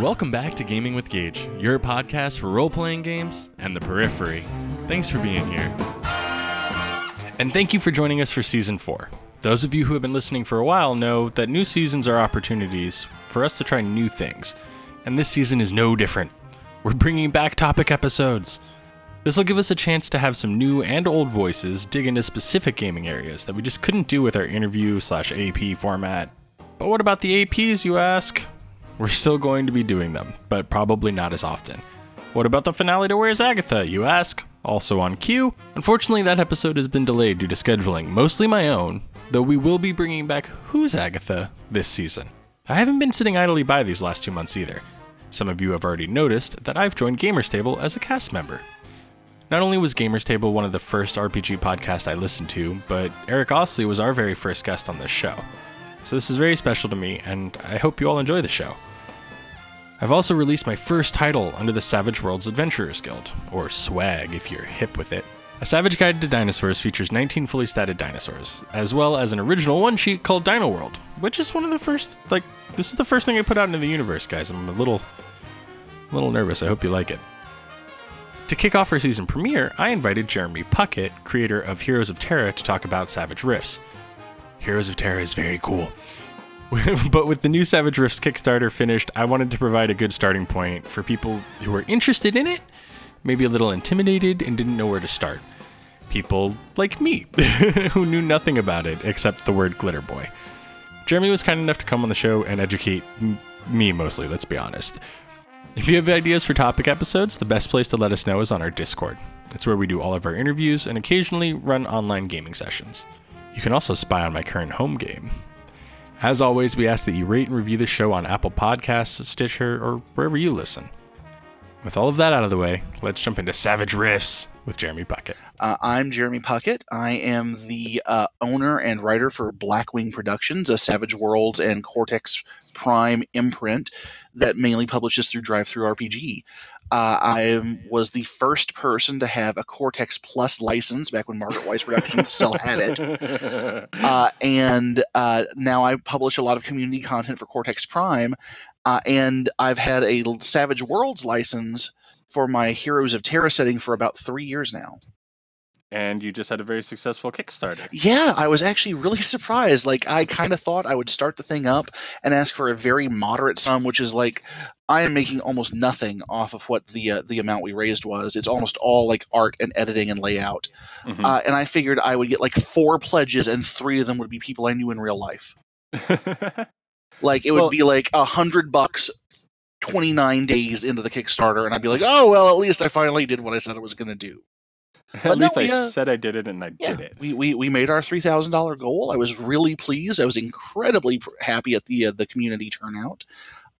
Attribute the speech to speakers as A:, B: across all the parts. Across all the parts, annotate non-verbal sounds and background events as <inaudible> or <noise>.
A: Welcome back to Gaming with Gage, your podcast for role playing games and the periphery. Thanks for being here. And thank you for joining us for season four. Those of you who have been listening for a while know that new seasons are opportunities for us to try new things. And this season is no different. We're bringing back topic episodes. This will give us a chance to have some new and old voices dig into specific gaming areas that we just couldn't do with our interview slash AP format. But what about the APs, you ask? We're still going to be doing them, but probably not as often. What about the finale to Where's Agatha, you ask? Also on cue. Unfortunately, that episode has been delayed due to scheduling, mostly my own, though we will be bringing back Who's Agatha this season. I haven't been sitting idly by these last two months either. Some of you have already noticed that I've joined Gamers Table as a cast member. Not only was Gamers Table one of the first RPG podcasts I listened to, but Eric Osley was our very first guest on this show. So this is very special to me, and I hope you all enjoy the show. I've also released my first title under the Savage Worlds Adventurers Guild, or SWAG if you're hip with it. A Savage Guide to Dinosaurs features 19 fully statted dinosaurs, as well as an original one sheet called Dino World, which is one of the first, like, this is the first thing I put out into the universe, guys. I'm a little, a little nervous. I hope you like it. To kick off our season premiere, I invited Jeremy Puckett, creator of Heroes of Terra, to talk about Savage Rifts. Heroes of Terra is very cool. <laughs> but with the new Savage Rifts Kickstarter finished, I wanted to provide a good starting point for people who were interested in it, maybe a little intimidated, and didn't know where to start. People like me, <laughs> who knew nothing about it except the word Glitter Boy. Jeremy was kind enough to come on the show and educate m- me mostly, let's be honest. If you have ideas for topic episodes, the best place to let us know is on our Discord. It's where we do all of our interviews and occasionally run online gaming sessions. You can also spy on my current home game. As always, we ask that you rate and review the show on Apple Podcasts, Stitcher, or wherever you listen. With all of that out of the way, let's jump into Savage Rifts with Jeremy Puckett.
B: Uh, I'm Jeremy Puckett. I am the uh, owner and writer for Blackwing Productions, a Savage Worlds and Cortex Prime imprint that mainly publishes through DriveThruRPG. Uh, I was the first person to have a Cortex Plus license back when Margaret Weis Productions still had it. <laughs> Uh, and uh, now I publish a lot of community content for Cortex Prime. Uh, and I've had a Savage Worlds license for my Heroes of Terra setting for about three years now.
A: And you just had a very successful Kickstarter.
B: Yeah, I was actually really <laughs> surprised. Like, I kind of thought I would start the thing up and ask for a very moderate sum, which is like I am making almost nothing off of what the uh, the amount we raised was. It's almost all like art and editing and layout.
A: Mhm.
B: Uh, and I figured I would get like four pledges, and three of them would be people I knew in real life. <laughs> Like it would
A: Well-
B: be like a hundred bucks. 29 days into the Kickstarter, and I'd be like, oh, well, at least I finally did what I said I was going to do. <laughs>
A: At
B: But no,
A: least I
B: uh,
A: said I did it and I
B: Yeah,
A: did it.
B: we, we, we made our $3,000 goal. I was really pleased. I was incredibly happy at the, uh, the community turnout.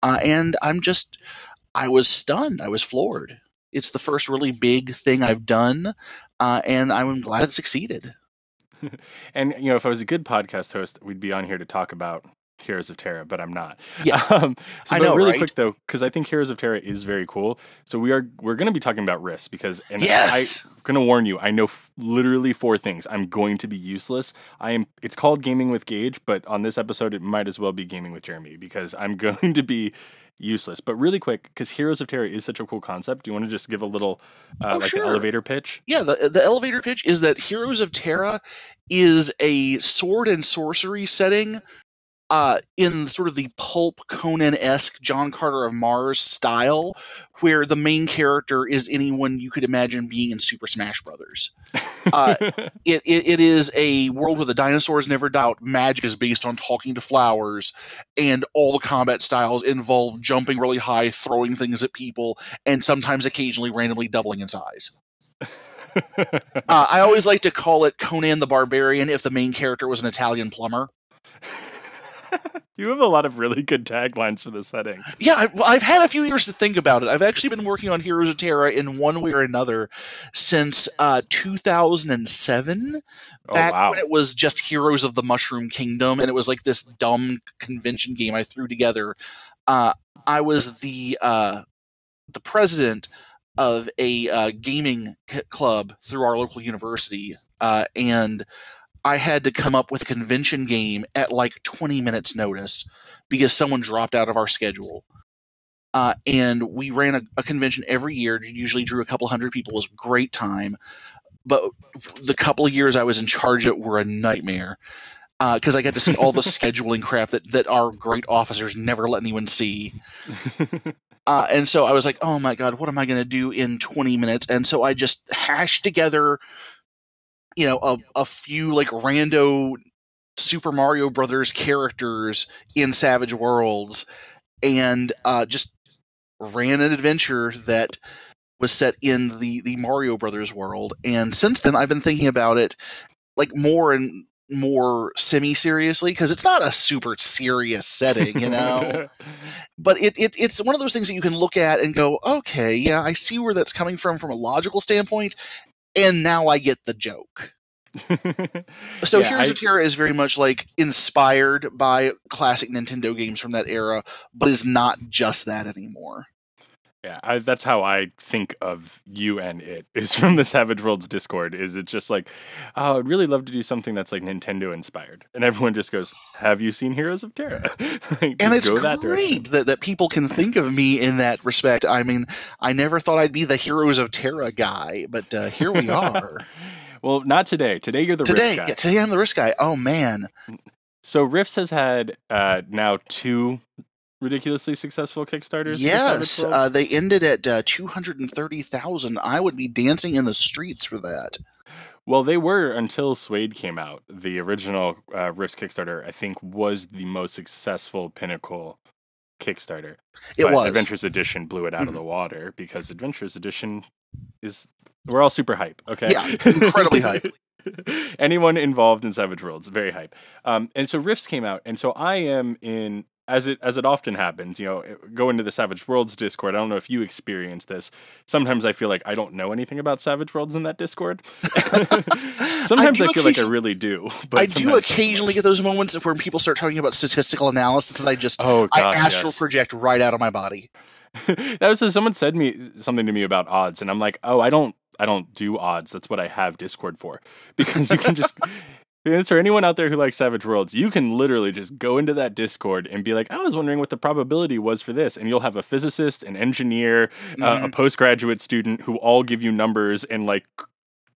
B: Uh, and I'm just, I was stunned. I was floored. It's the first really big thing I've done, uh, and I'm glad it succeeded. <laughs>
A: And you know, if I was a good podcast host, we'd be on here to talk about Heroes of Terra, but I'm not.
B: Yeah. <laughs>
A: Um, so
B: I know,
A: really
B: right?
A: quick though, because I think Heroes of Terra is very cool. So we are we're going to be talking about Rifts because and
B: Yes.
A: I'm going to warn you. I know f- literally four things. I'm going to be useless. I am. It's called Gaming with Gage, but on this episode, it might as well be Gaming with Jeremy because I'm <laughs> going to be useless. But really quick, because Heroes of Terra is such a cool concept. Do you want to just give a little uh,
B: Oh,
A: like
B: sure.
A: elevator pitch?
B: Yeah, the, the elevator pitch is that Heroes of Terra is a sword and sorcery setting uh, in sort of the pulp Conan esque John Carter of Mars style, where the main character is anyone you could imagine being in Super Smash Brothers. Uh, <laughs> It, it, it is a world where the dinosaurs never doubt magic is based on talking to flowers, and all the combat styles involve jumping really high, throwing things at people, and sometimes occasionally randomly doubling in size. <laughs> Uh, I always like to call it Conan the Barbarian if the main character was an Italian plumber. <laughs>
A: you have a lot of really good taglines for the setting.
B: Yeah, I've, I've had a few years to think about it. I've actually been working on Heroes of Terra in one way or another since uh, 2007,
A: Oh
B: back
A: wow!
B: when it was just Heroes of the Mushroom Kingdom, and it was like this dumb convention game I threw together. Uh, I was the uh, the president of a uh, gaming c- club through our local university, uh, and I had to come up with a convention game at like 20 minutes notice because someone dropped out of our schedule. Uh, and we ran a, a convention every year. Usually drew a couple hundred people. It was a great time. But the couple of years I was in charge of it were a nightmare because uh, I got to see all the <laughs> scheduling crap that, that our great officers never let anyone see. <laughs> Uh, and so I was like, oh my God, what am I going to do in 20 minutes? And so I just hashed together, you know, a, a few like rando Super Mario Brothers characters in Savage Worlds and uh, just ran an adventure that was set in the the Mario Brothers world. And since then, I've been thinking about it like more and more semi seriously because it's not a super serious setting, you know. <laughs> but it, it it's one of those things that you can look at and go, okay, yeah, I see where that's coming from from a logical standpoint, and now I get the joke. so yeah, Heroes I, of Terra is very much like inspired by classic Nintendo games from that era, but is not just that anymore.
A: Yeah, I, that's how I think of you and it <laughs> is from the Savage Worlds Discord. Is it's just like, oh, I'd really love to do something that's like Nintendo inspired, and everyone just goes, "Have you seen Heroes of Terra?" <laughs>
B: like, and it's that great that, that people can think of me in that respect. I mean, I never thought I'd be the Heroes of Terra guy, but uh, here we are. <laughs>
A: well, not today. Today you're the
B: today.
A: guy.
B: Yeah, today I'm the Rifts guy. Oh man.
A: So Rifts has had uh, now two ridiculously successful Kickstarters?
B: Yes, uh, they ended at uh, two hundred and thirty thousand. I would be dancing in the streets for that.
A: Well, they were until SWADE came out. The original uh, Rifts Kickstarter, I think, was the most successful Pinnacle Kickstarter.
B: It but was.
A: Adventures Edition blew it out mm-hmm. of the water because Adventures Edition is we're all super hype. Okay,
B: yeah, incredibly hype. <laughs>
A: Anyone involved in Savage Worlds, very hype. Um, and so Rifts came out, and so I am in as it as it often happens, you know, go into the Savage Worlds Discord. I don't know if you experience this. Sometimes I feel like I don't know anything about Savage Worlds in that Discord. <laughs> <laughs> sometimes I, I feel like I really do.
B: But I do occasionally get those moments where people start talking about statistical analysis, and I just oh, gosh, I astral yes. project right out of my body. <laughs>
A: that was uh, someone said me something to me about odds, and I'm like, oh, I don't I don't do odds. That's what I have Discord for because you can just and for anyone out there who likes Savage Worlds, you can literally just go into that Discord and be like, I was wondering what the probability was for this. And you'll have a physicist, an engineer, mm-hmm. uh, a mm-hmm. postgraduate student who all give you numbers and like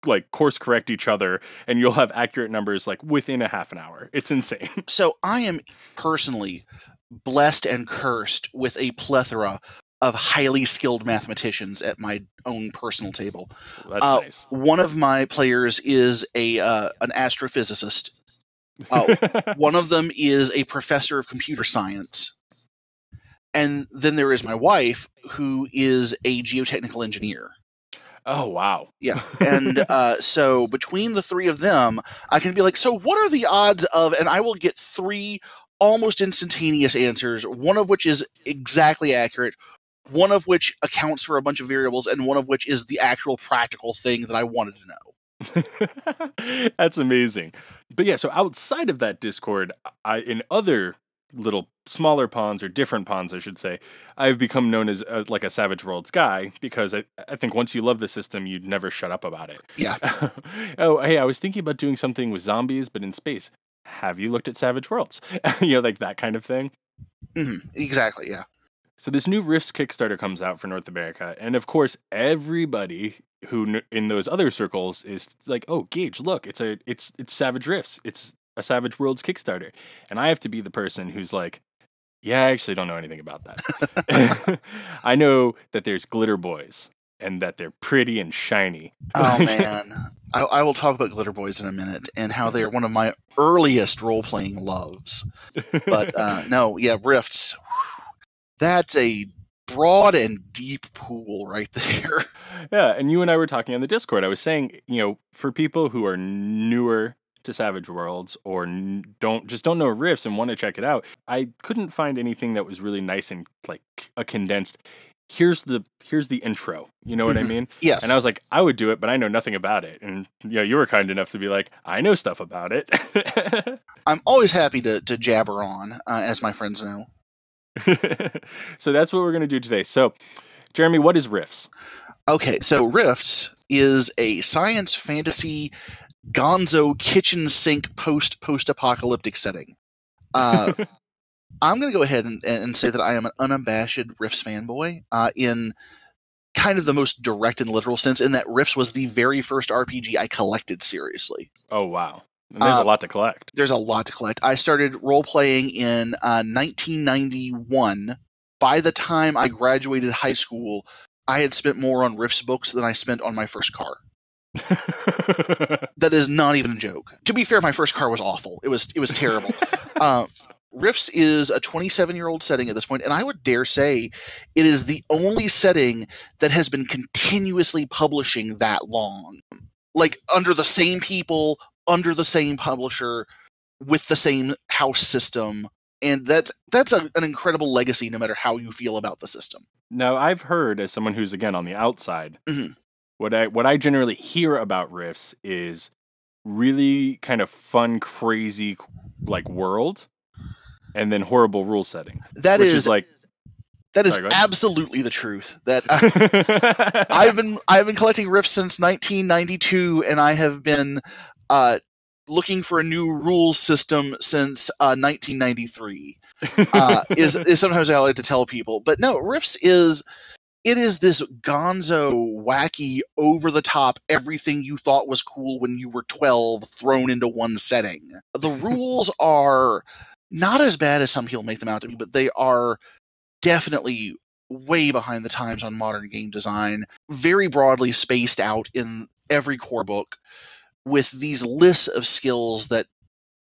A: like course correct each other and you'll have accurate numbers like within a half an hour. It's insane. <laughs>
B: So I am personally blessed and cursed with a plethora of highly skilled mathematicians at my own personal table.
A: That's uh, nice.
B: One of my players is a uh, an astrophysicist. Uh, one of them is a professor of computer science, and then there is my wife, who is a geotechnical engineer.
A: Oh wow!
B: Yeah, <laughs> and uh, so between the three of them, I can be like, "So, what are the odds of?" And I will get three almost instantaneous answers, one of which is exactly accurate, one of which accounts for a bunch of variables and one of which is the actual practical thing that I wanted to
A: know. <laughs> That's amazing. But yeah, so outside of that Discord, I in other little smaller ponds or different ponds, I should say, I've become known as a, like a Savage Worlds guy because I, I think once you love the system, you'd never shut up about it.
B: Yeah. <laughs>
A: oh, hey, I was thinking about doing something with zombies, but in space. Have you looked at Savage Worlds? <laughs> you know, like that kind of thing.
B: Mm-hmm. Exactly. Yeah.
A: So this new Rifts Kickstarter comes out for North America, and of course, everybody who in those other circles is like, "Oh, Gage, look, it's a it's it's Savage Rifts, it's a Savage Worlds Kickstarter," and I have to be the person who's like, "Yeah, I actually don't know anything about that. <laughs> <laughs> I know that there's glitter boys." And that they're pretty and shiny. <laughs>
B: Oh man, I, I, will talk about glitter boys in a minute and how they are one of my earliest role playing loves. But uh, no, yeah, rifts that's a broad and deep pool right <laughs> there.
A: Yeah, and you and I were talking on the Discord. I was saying, you know, for people who are newer to Savage Worlds or don't just don't know Rifts and want to check it out, I couldn't find anything that was really nice and like a condensed here's the here's the intro. You know what mm-hmm. I mean?
B: Yes.
A: And I was like, I would do it, but I know nothing about it. And you know, you were kind enough to be like, I know stuff about it. <laughs>
B: I'm always happy to to jabber on, uh, as my friends know. <laughs>
A: so that's what we're going to do today. So, Jeremy, what is Rifts?
B: Okay, so Rifts is a science fantasy gonzo kitchen sink post post apocalyptic setting. Uh, <laughs> I'm going to go ahead and, and say that I am an unabashed Rifts fanboy uh, in kind of the most direct and literal sense, in that Rifts was the very first RPG I collected seriously.
A: Oh wow. And there's
B: Uh,
A: a lot to collect.
B: There's a lot to collect. I started role playing in uh, 1991. By the time I graduated high school, I had spent more on Rifts books than I spent on my first car. <laughs> That is not even a joke. To be fair, my first car was awful. It was it was terrible. <laughs> uh, Rifts is a 27 year old setting at this point, and I would dare say it is the only setting that has been continuously publishing that long, like under the same people, under the same publisher, with the same house system, and that's that's a, an incredible legacy. No matter how you feel about the system.
A: now I've heard as someone who's again on the outside,
B: Mhm.
A: what I what I generally hear about Rifts is really kind of fun, crazy like world, and then horrible rule setting.
B: That is,
A: is like-
B: that is
A: Sorry,
B: absolutely the truth. That uh, <laughs> I've been I've been collecting Rifts since 1992, and I have been uh, looking for a new rules system since uh, 1993. Uh, is <laughs> is sometimes I like to tell people, but no, Rifts is it is this gonzo, wacky, over the top, everything you thought was cool when you were 12 thrown into one setting. The rules <laughs> are not as bad as some people make them out to be, but they are definitely way behind the times on modern game design, very broadly spaced out in every core book with these lists of skills that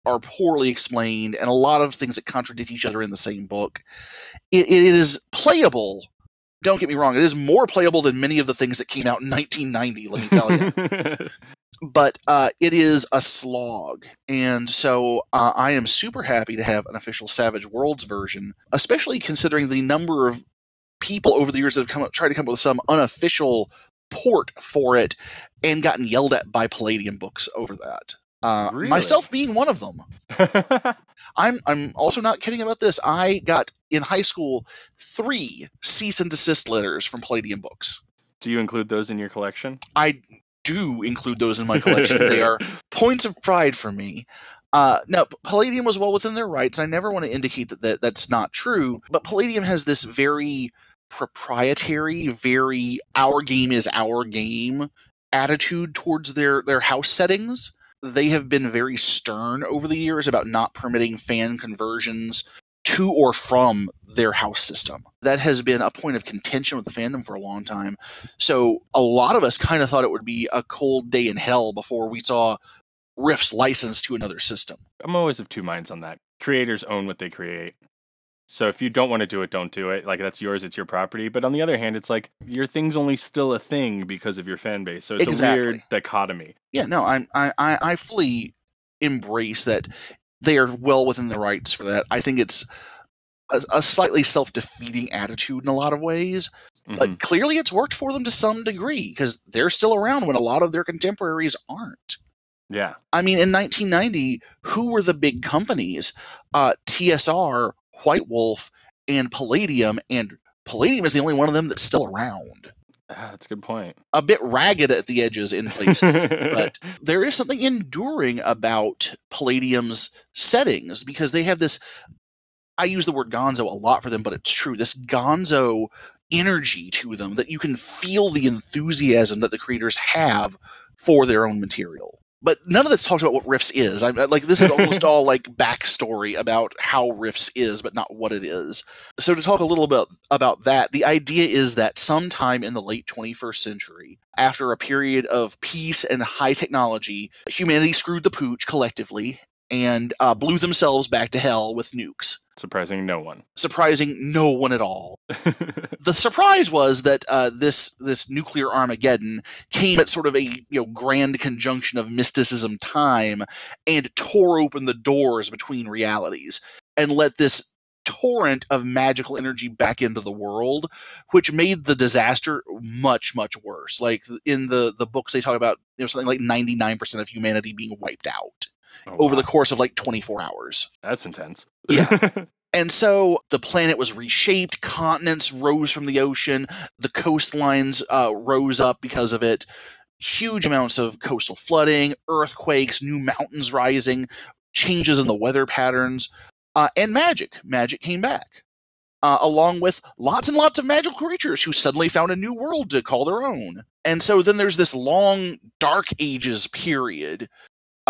B: are poorly explained and a lot of things that contradict each other in the same book. It, it is playable. Don't get me wrong, it is more playable than many of the things that came out in 1990, let me tell you <laughs> but uh, it is a slog. And so uh, I am super happy to have an official Savage Worlds version, especially considering the number of people over the years that have come up, tried to come up with some unofficial port for it and gotten yelled at by Palladium books over that. Uh,
A: Really?
B: Myself being one of them. <laughs> I'm I'm also not kidding about this. I got in high school three cease and desist letters from Palladium books.
A: Do you include those in your collection?
B: I do include those in my collection. they are <laughs> points of pride for me. Uh, now, Palladium was well within their rights. I never want to indicate that, that that's not true, but Palladium has this very proprietary, very our game is our game attitude towards their, their house settings. They have been very stern over the years about not permitting fan conversions to or from their house system. That has been a point of contention with the fandom for a long time. So a lot of us kind of thought it would be a cold day in hell before we saw Rift's licensed to another system.
A: I'm always of two minds on that. Creators own what they create. So if you don't want to do it, don't do it. Like that's yours, it's your property. But on the other hand, it's like your thing's only still a thing because of your fan base. So it's
B: Exactly.
A: a weird dichotomy.
B: Yeah, no, I'm, I, I, I fully embrace that they are well within their rights for that. I think it's a, a slightly self-defeating attitude in a lot of ways,
A: Mhm.
B: but clearly it's worked for them to some degree because they're still around when a lot of their contemporaries aren't.
A: yeah.
B: I mean, in 1990, who were the big companies? Uh, TSR, White Wolf, and Palladium, and Palladium is the only one of them that's still around.
A: Ah, that's a good point.
B: A bit ragged at the edges in places, but <laughs> there is something enduring about Palladium's settings because they have this. I use the word gonzo a lot for them, but it's true. This gonzo energy to them that you can feel the enthusiasm that the creators have for their own material. But none of this talks about what Rifts is. I'm like this is almost <laughs> all like backstory about how Rifts is, but not what it is. So to talk a little bit about that, the idea is that sometime in the late 21st century, after a period of peace and high technology, humanity screwed the pooch collectively and uh, blew themselves back to hell with nukes,
A: Surprising no one.
B: surprising no one at all. <laughs> The surprise was that uh, this this nuclear Armageddon came at sort of a you know grand conjunction of mysticism time and tore open the doors between realities and let this torrent of magical energy back into the world which made the disaster much much worse. Like in the the books they talk about you know something like 99% of humanity being wiped out
A: Oh,
B: over the course of like 24 hours
A: That's intense.
B: Yeah. <laughs> and so the planet was reshaped, continents rose from the ocean, the coastlines uh, rose up because of it. Huge amounts of coastal flooding, earthquakes, new mountains rising, changes in the weather patterns. uh, and magic. Magic came back. Uh, along with lots and lots of magical creatures who suddenly found a new world to call their own. And so then there's this long Dark Ages period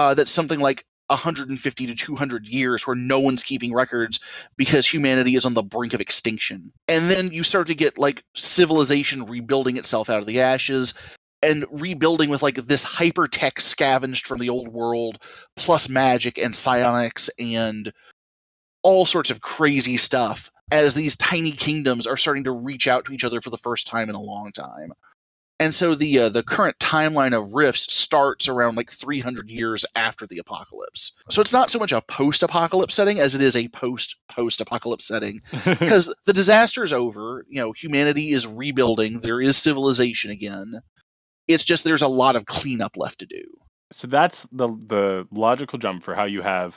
B: uh, that's something like 150 to 200 years where no one's keeping records because humanity is on the brink of extinction. And then you start to get like civilization rebuilding itself out of the ashes and rebuilding with like this hyper tech scavenged from the old world plus magic and psionics and all sorts of crazy stuff as these tiny kingdoms are starting to reach out to each other for the first time in a long time. And so the uh, the current timeline of rifts starts around like 300 years after the apocalypse. So it's not so much a post-apocalypse setting as it is a post post-apocalypse setting <laughs> because the disaster is over. You know, humanity is rebuilding. There is civilization again. It's just there's a lot of cleanup left to do.
A: so that's the the logical jump for how you have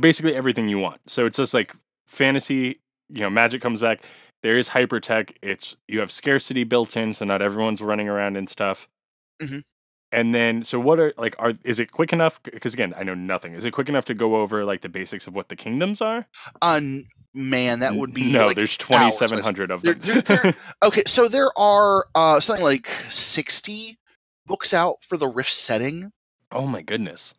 A: basically everything you want. So it's just like fantasy, you know, magic comes back. There is hyper tech. It's you have scarcity built in, so not everyone's running around and stuff.
B: Mhm.
A: And then, so what are like? Are is it quick enough? Because again, I know nothing. Is it quick enough to go over like the basics of what the kingdoms are?
B: N- man, that would be
A: no.
B: like,
A: there's twenty seven hundred of
B: There-
A: them.
B: there- there- <laughs> okay. So there are uh, something like 60 books out for the Rift setting.
A: oh my goodness.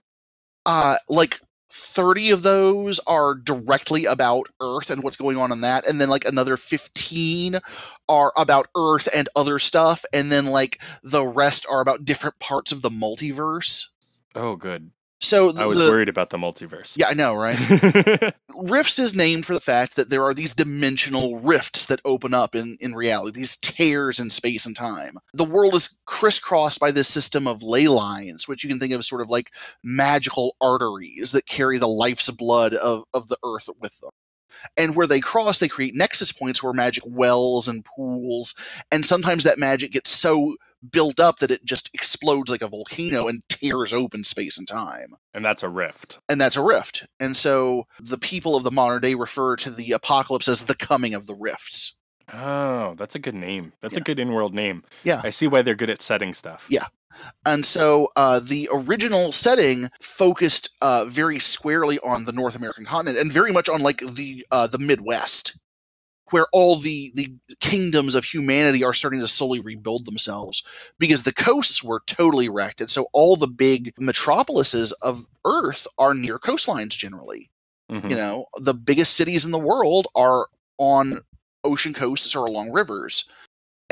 B: uh like 30 of those are directly about earth and what's going on in that and then like another 15 are about earth and other stuff and then like the rest are about different parts of the multiverse
A: Oh, good.
B: So the,
A: I was worried about the multiverse.
B: yeah i know right <laughs> rifts is named for the fact that there are these dimensional rifts that open up in, in reality, these tears in space and time. The world is crisscrossed by this system of ley lines, which you can think of as sort of like magical arteries that carry the life's blood of, of the earth with them. And where they cross, they create nexus points where magic wells and pools, and sometimes that magic gets so built up that it just explodes like a volcano and tears open space and time
A: and that's a rift.
B: and that's a rift. And so the people of the modern day refer to the apocalypse as the coming of the rifts.
A: Oh, that's a good name. That's a good in-world name.
B: Yeah.
A: I see why they're good at setting stuff.
B: Yeah. And so uh, the original setting focused uh, very squarely on the North American continent and very much on like the uh, the Midwest, where all the the kingdoms of humanity are starting to slowly rebuild themselves because the coasts were totally wrecked, and so all the big metropolises of Earth are near coastlines generally.
A: Mhm.
B: you know the biggest cities in the world are on ocean coasts or along rivers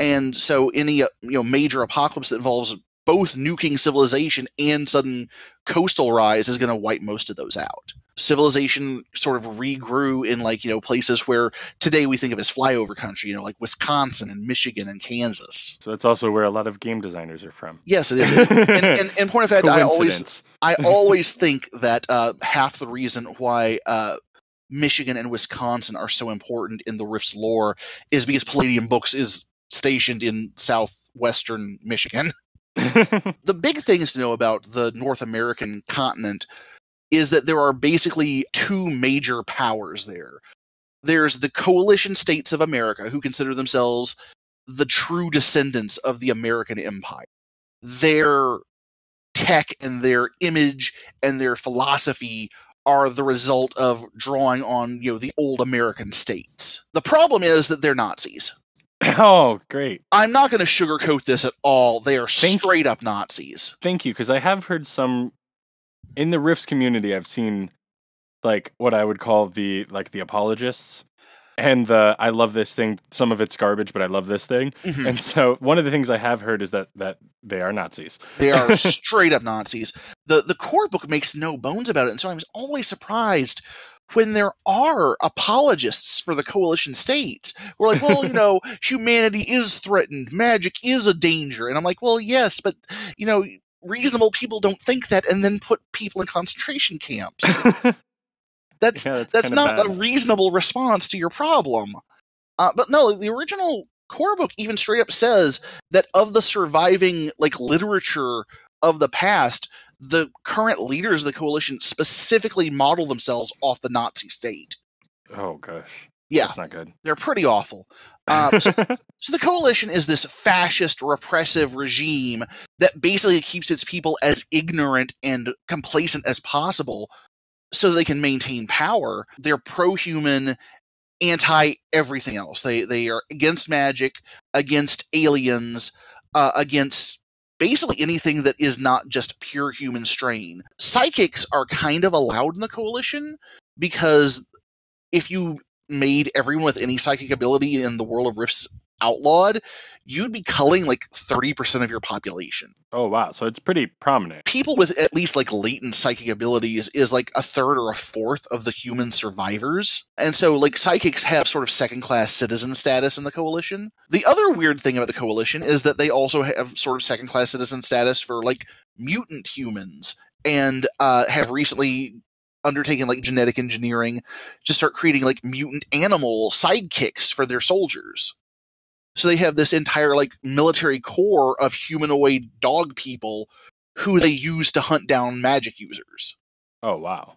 B: and so any uh, you know major apocalypse that involves both nuking civilization and sudden coastal rise is going to wipe most of those out civilization sort of regrew in like you know places where today we think of as flyover country you know like wisconsin and michigan and kansas
A: So that's also where a lot of game designers are from.
B: yes it is <laughs> and, and, and point of fact i always I <laughs> always think that uh, half the reason why uh, Michigan and Wisconsin are so important in the Rift's lore is because Palladium Books is stationed in southwestern Michigan. <laughs> the big things to know about the North American continent is that there are basically two major powers there. There's the coalition states of America, who consider themselves the true descendants of the American Empire. Their tech and their image and their philosophy are the result of drawing on you know the old American states. The problem is that they're Nazis. <laughs>
A: oh, great.
B: I'm not going to sugarcoat this at all. They are
A: Thank-
B: straight up Nazis.
A: Thank you, because I have heard some in the Rifts community. I've seen like what I would call the like the apologists and the I love this thing. Some of it's garbage, but I love this thing.
B: Mhm.
A: And so one of the things I have heard is that that they are Nazis.
B: They are <laughs> straight up Nazis. The the core book makes no bones about it, and so I'm always surprised when there are apologists for the coalition states. We're like, well, you <laughs> know, humanity is threatened, magic is a danger, and I'm like, well, yes, but you know, reasonable people don't think that, and then put people in concentration camps. <laughs> That's
A: Yeah, that's
B: that's not
A: bad.
B: a reasonable response to your problem. Uh, but no, the original core book even straight up says that of the surviving like literature of the past, the current leaders of the coalition specifically model themselves off the Nazi state.
A: oh gosh,
B: Yeah,
A: that's not good.
B: they're pretty awful. Um, so, <laughs> so the coalition is this fascist, repressive regime that basically keeps its people as ignorant and complacent as possible, so they can maintain power. They're pro-human, anti everything else. They they are against magic, against aliens, uh, against basically anything that is not just pure human strain. Psychics are kind of allowed in the coalition because if you made everyone with any psychic ability in the world of Rifts outlawed, you'd be culling like 30% of your population.
A: Oh, wow. So it's pretty prominent.
B: People with at least like latent psychic abilities is like a third or a fourth of the human survivors. And so, like, psychics have sort of second class citizen status in the coalition. The other weird thing about the coalition is that they also have sort of second class citizen status for like mutant humans and uh, have recently undertaken like genetic engineering to start creating like mutant animal sidekicks for their soldiers. So they have this entire like military corps of humanoid dog people who they use to hunt down magic users.
A: Oh wow.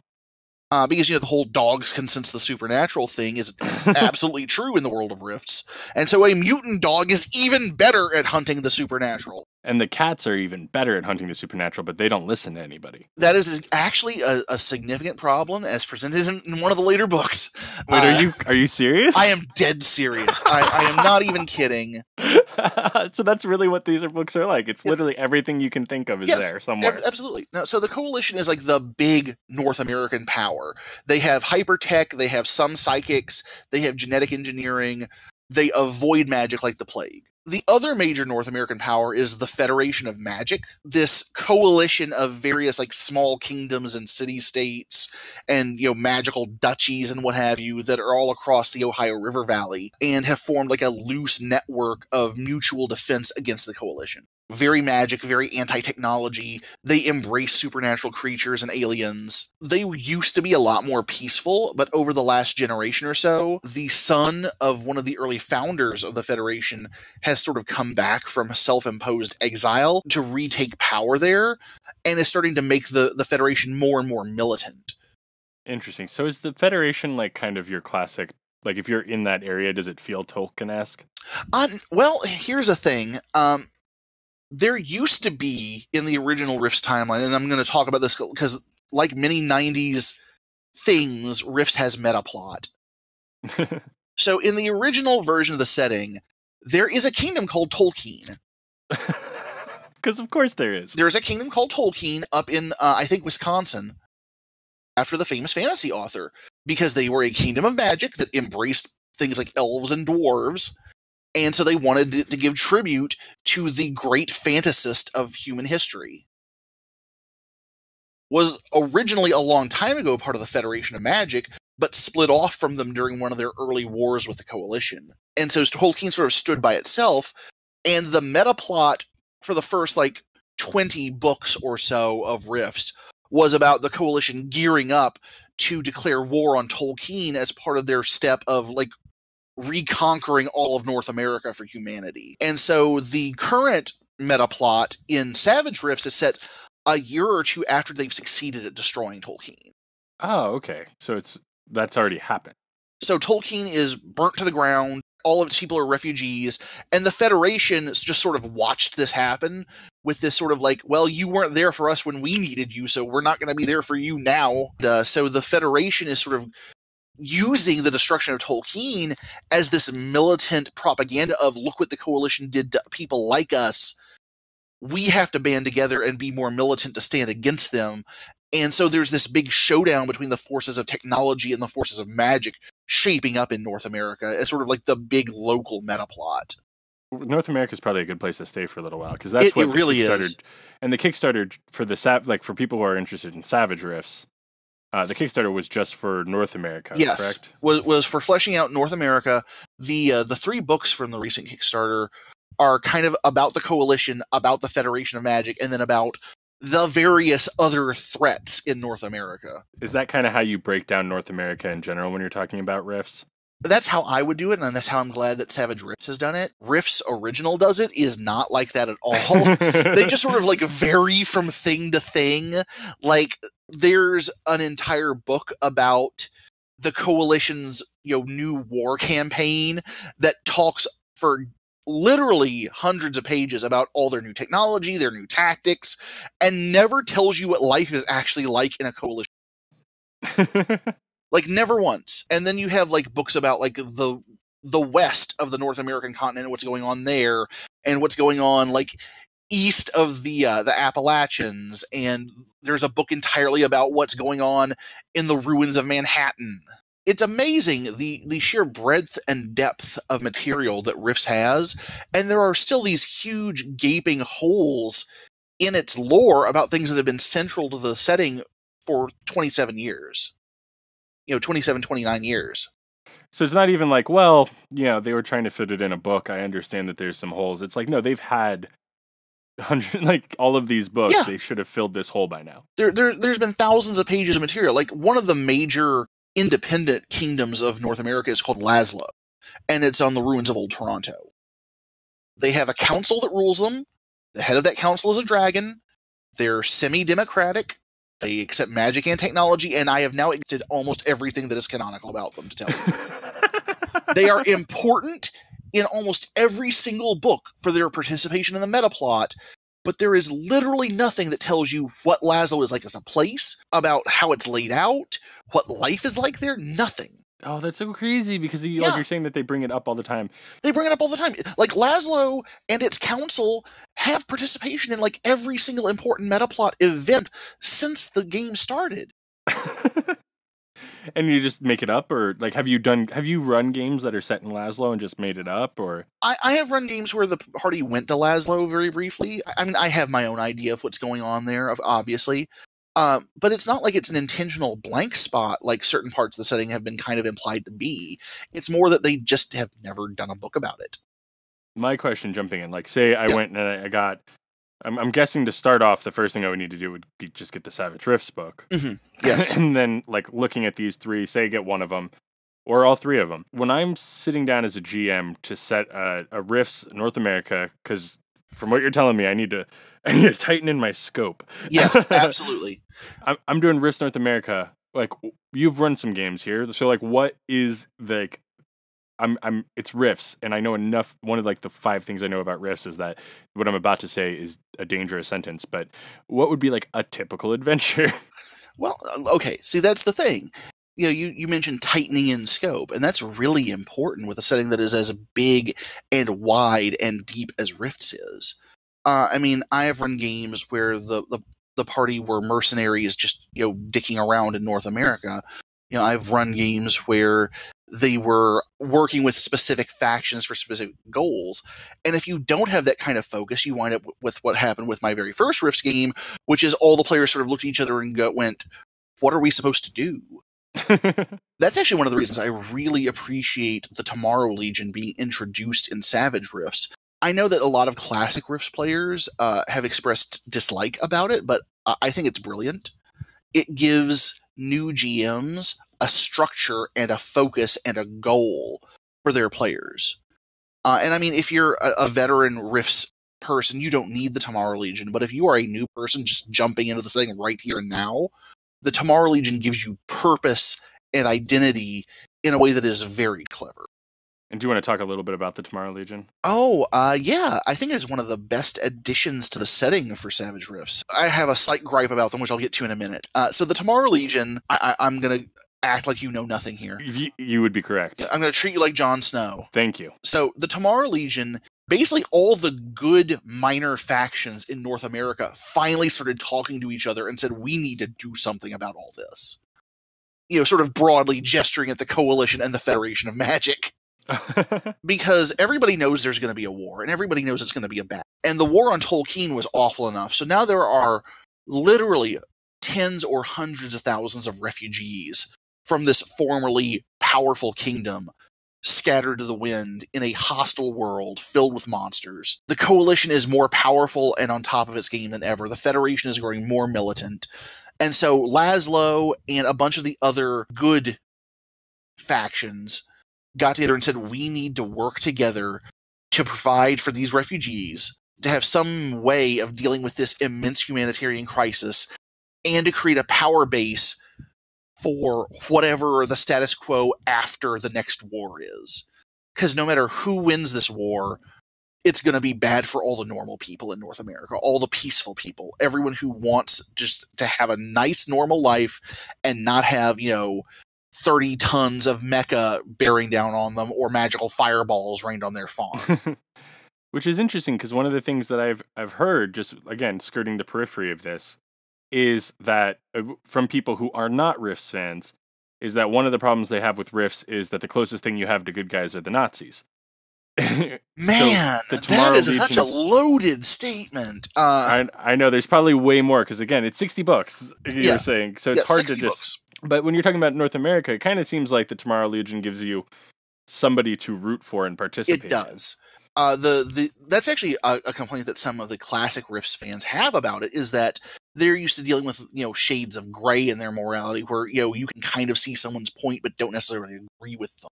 B: Uh, because you know the whole dogs can sense the supernatural thing is <laughs> absolutely true in the world of rifts, and so a mutant dog is even better at hunting the supernatural.
A: And the cats are even better at hunting the supernatural, but they don't listen to anybody.
B: That is actually a, a significant problem, as presented in, in, one of the later books.
A: Wait, uh, are you are you serious?
B: I am dead serious. I, I am not even kidding. <laughs>
A: so that's really what these are books are like. It's literally everything you can think of is yes, there somewhere.
B: absolutely. No, so the coalition is like the big North American power. They have hypertech. They have some psychics. They have genetic engineering. They avoid magic like the plague the other major North American power is the Federation of Magic, this coalition of various like small kingdoms and city states and you know magical duchies and what have you that are all across the Ohio River Valley and have formed like a loose network of mutual defense against the coalition very magic, very anti technology. They embrace supernatural creatures and aliens. They used to be a lot more peaceful, but over the last generation or so, the son of one of the early founders of the Federation has sort of come back from self imposed exile to retake power there and is starting to make the, the Federation more and more militant.
A: Interesting. So is the Federation like kind of your classic like if you're in that area, does it feel Tolkien esque?
B: Uh, well, here's a thing. Um, there used to be in the original Rifts timeline, and I'm going to talk about this because, like many '90s things, Rifts has meta plot. <laughs> so, in the original version of the setting, there is a kingdom called Tolkeen. <laughs>
A: Because of course there is.
B: There's a kingdom called Tolkeen up in, uh, I think, Wisconsin, after the famous fantasy author, because they were a kingdom of magic that embraced things like elves and dwarves and so they wanted to, give tribute to the great fantasist of human history. Was originally a long time ago part of the Federation of Magic, but split off from them during one of their early wars with the Coalition. And so Tolkeen sort of stood by itself, and the meta plot for the first like 20 books or so of Rifts was about the Coalition gearing up to declare war on Tolkeen as part of their step of like reconquering all of North America for humanity. And so the current meta plot in Savage Rifts is set a year or two after they've succeeded at destroying Tolkeen.
A: Oh, okay. So it's that's already happened.
B: So Tolkeen is burnt to the ground. All of its people are refugees, and the Federation just sort of watched this happen with this sort of like, well, you weren't there for us when we needed you, so we're not going to be there for you now. Uh, so the Federation is sort of using the destruction of Tolkeen as this militant propaganda of look what the coalition did to people like us. We have to band together and be more militant to stand against them. And so there's this big showdown between the forces of technology and the forces of magic shaping up in North America as sort of like the big local meta plot.
A: North America is probably a good place to stay for a little while because that's
B: it,
A: what
B: it really is.
A: And the Kickstarter for the sav- like for people who are interested in Savage Rifts, uh, the Kickstarter was just for North America.
B: Yes,
A: correct?
B: was was for fleshing out North America. The uh, the three books from the recent Kickstarter are kind of about the coalition, about the Federation of Magic, and then about the various other threats in North America.
A: Is that kind of how you break down North America in general when you're talking about Rifts?
B: That's how I would do it, and that's how I'm glad that Savage Rifts has done it. Rifts original does it is not like that at all. <laughs> they just sort of like vary from thing to thing. Like there's an entire book about the coalition's you know new war campaign that talks for literally hundreds of pages about all their new technology, their new tactics, and never tells you what life is actually like in a coalition like never once. And then you have like books about like the the west of the North American continent, and what's going on there, and what's going on like east of the uh, the Appalachians, and there's a book entirely about what's going on in the ruins of Manhattan. It's amazing the the sheer breadth and depth of material that Rifts has, and there are still these huge gaping holes in its lore about things that have been central to the setting for 27 years. You know, 27, 29 years.
A: So it's not even like, well, you know, they were trying to fit it in a book. I understand that there's some holes. It's like, no, they've had hundred like all of these books.
B: Yeah.
A: They should have filled this hole by now.
B: There, there, there's been thousands of pages of material. Like one of the major independent kingdoms of North America is called Lazlo, and it's on the ruins of Old Toronto. They have a council that rules them. The head of that council is a dragon. They're semi-democratic. They accept magic and technology, and I have now accepted almost everything that is canonical about them to tell you. <laughs> they are important in almost every single book for their participation in the meta plot, but there is literally nothing that tells you what Lazlo is like as a place, about how it's laid out, what life is like there. Nothing.
A: oh, that's so crazy because you, like
B: Yeah.
A: you're saying that they bring it up all the time.
B: They bring it up all the time. Like Lazlo and its council have participation in like every single important meta plot event since the game started. <laughs>
A: and you just make it up, or like, have you done? Have you run games that are set in Lazlo and just made it up, or
B: I, I have run games where the party went to Lazlo very briefly. I I mean, I have my own idea of what's going on there, of- obviously. Um, but it's not like it's an intentional blank spot like certain parts of the setting have been kind of implied to be. It's more that they just have never done a book about it.
A: my question jumping in? Like, say I
B: Yeah.
A: went and I got. I'm, I'm guessing to start off, the first thing I would need to do would be just get the Savage Rifts book. Mm-hmm. <laughs>
B: Yes.
A: and then like looking at these three, say get one of them or all three of them. When I'm sitting down as a GM to set a, a Rifts North America, because from what you're telling me, I need to <laughs> I need to tighten in my scope.
B: yes, <laughs> absolutely.
A: I'm I'm doing Rifts North America. Like you've run some games here, so like what is like, I'm I'm it's Rifts, and I know enough. One of like the five things I know about Rifts is that what I'm about to say is a dangerous sentence. But what would be like a typical <laughs> adventure?
B: Well, uh, okay. See, that's the thing. You know, you, you mentioned tightening in scope, and that's really important with a setting that is as big and wide and deep as Rifts is. Uh, I mean, I have run games where the, the the party were mercenaries, just you know, dicking around in North America. You know, I've run games where they were working with specific factions for specific goals. And if you don't have that kind of focus, you wind up with what happened with my very first Rifts game, which is all the players sort of looked at each other and go, went, "What are we supposed to do?" <laughs> That's actually one of the reasons I really appreciate the Tomorrow Legion being introduced in Savage Rifts. I know that a lot of classic Rifts players uh, have expressed dislike about it, but I I think it's brilliant. It gives new GMs a structure and a focus and a goal for their players. Uh, and I mean, if you're a, a veteran Rifts person, you don't need the Tomorrow Legion. But if you are a new person just jumping into the setting right here and now, the Tomorrow Legion gives you purpose and identity in a way that is very clever.
A: and do you want to talk a little bit about the Tomorrow Legion?
B: Oh, uh, yeah, I think it's one of the best additions to the setting for Savage Rifts. I have a slight gripe about them, which I'll get to in a minute. Uh, so the Tomorrow Legion, I- I- I'm gonna act like you know nothing here.
A: Y- you would be correct.
B: I'm gonna treat you like Jon Snow.
A: Thank you.
B: So the Tomorrow Legion, basically all the good minor factions in North America finally started talking to each other and said, we need to do something about all this. You know, sort of broadly gesturing at the Coalition and the Federation of Magic. <laughs> Because everybody knows there's going to be a war, and everybody knows it's going to be a battle. And the war on Tolkeen was awful enough. So now there are literally tens or hundreds of thousands of refugees from this formerly powerful kingdom scattered to the wind in a hostile world filled with monsters. The coalition is more powerful and on top of its game than ever. The Federation is growing more militant. And so Lazlo and a bunch of the other good factions got together and said, we need to work together to provide for these refugees, to have some way of dealing with this immense humanitarian crisis, and to create a power base for whatever the status quo after the next war is. Because no matter who wins this war, it's going to be bad for all the normal people in North America, all the peaceful people, everyone who wants just to have a nice normal life and not have, you know, 30 tons of mecha bearing down on them or magical fireballs rained on their farm. <laughs>
A: Which is interesting because one of the things that I've I've heard just again skirting the periphery of this is that uh, from people who are not Rifts fans is that one of the problems they have with Rifts is that the closest thing you have to good guys are the Nazis. <laughs>
B: Man, so that is Legion, such a loaded statement.
A: Uh, I, I know there's probably way more because again, it's sixty bucks. You're yeah, saying so it's yeah, hard to just. Bucks. But when you're talking about North America, it kind of seems like the Tomorrow Legion gives you somebody to root for and participate.
B: It does. Uh, the the that's actually a, a, complaint that some of the classic Rifts fans have about it is that they're used to dealing with you know shades of gray in their morality, where you know you can kind of see someone's point but don't necessarily agree with them.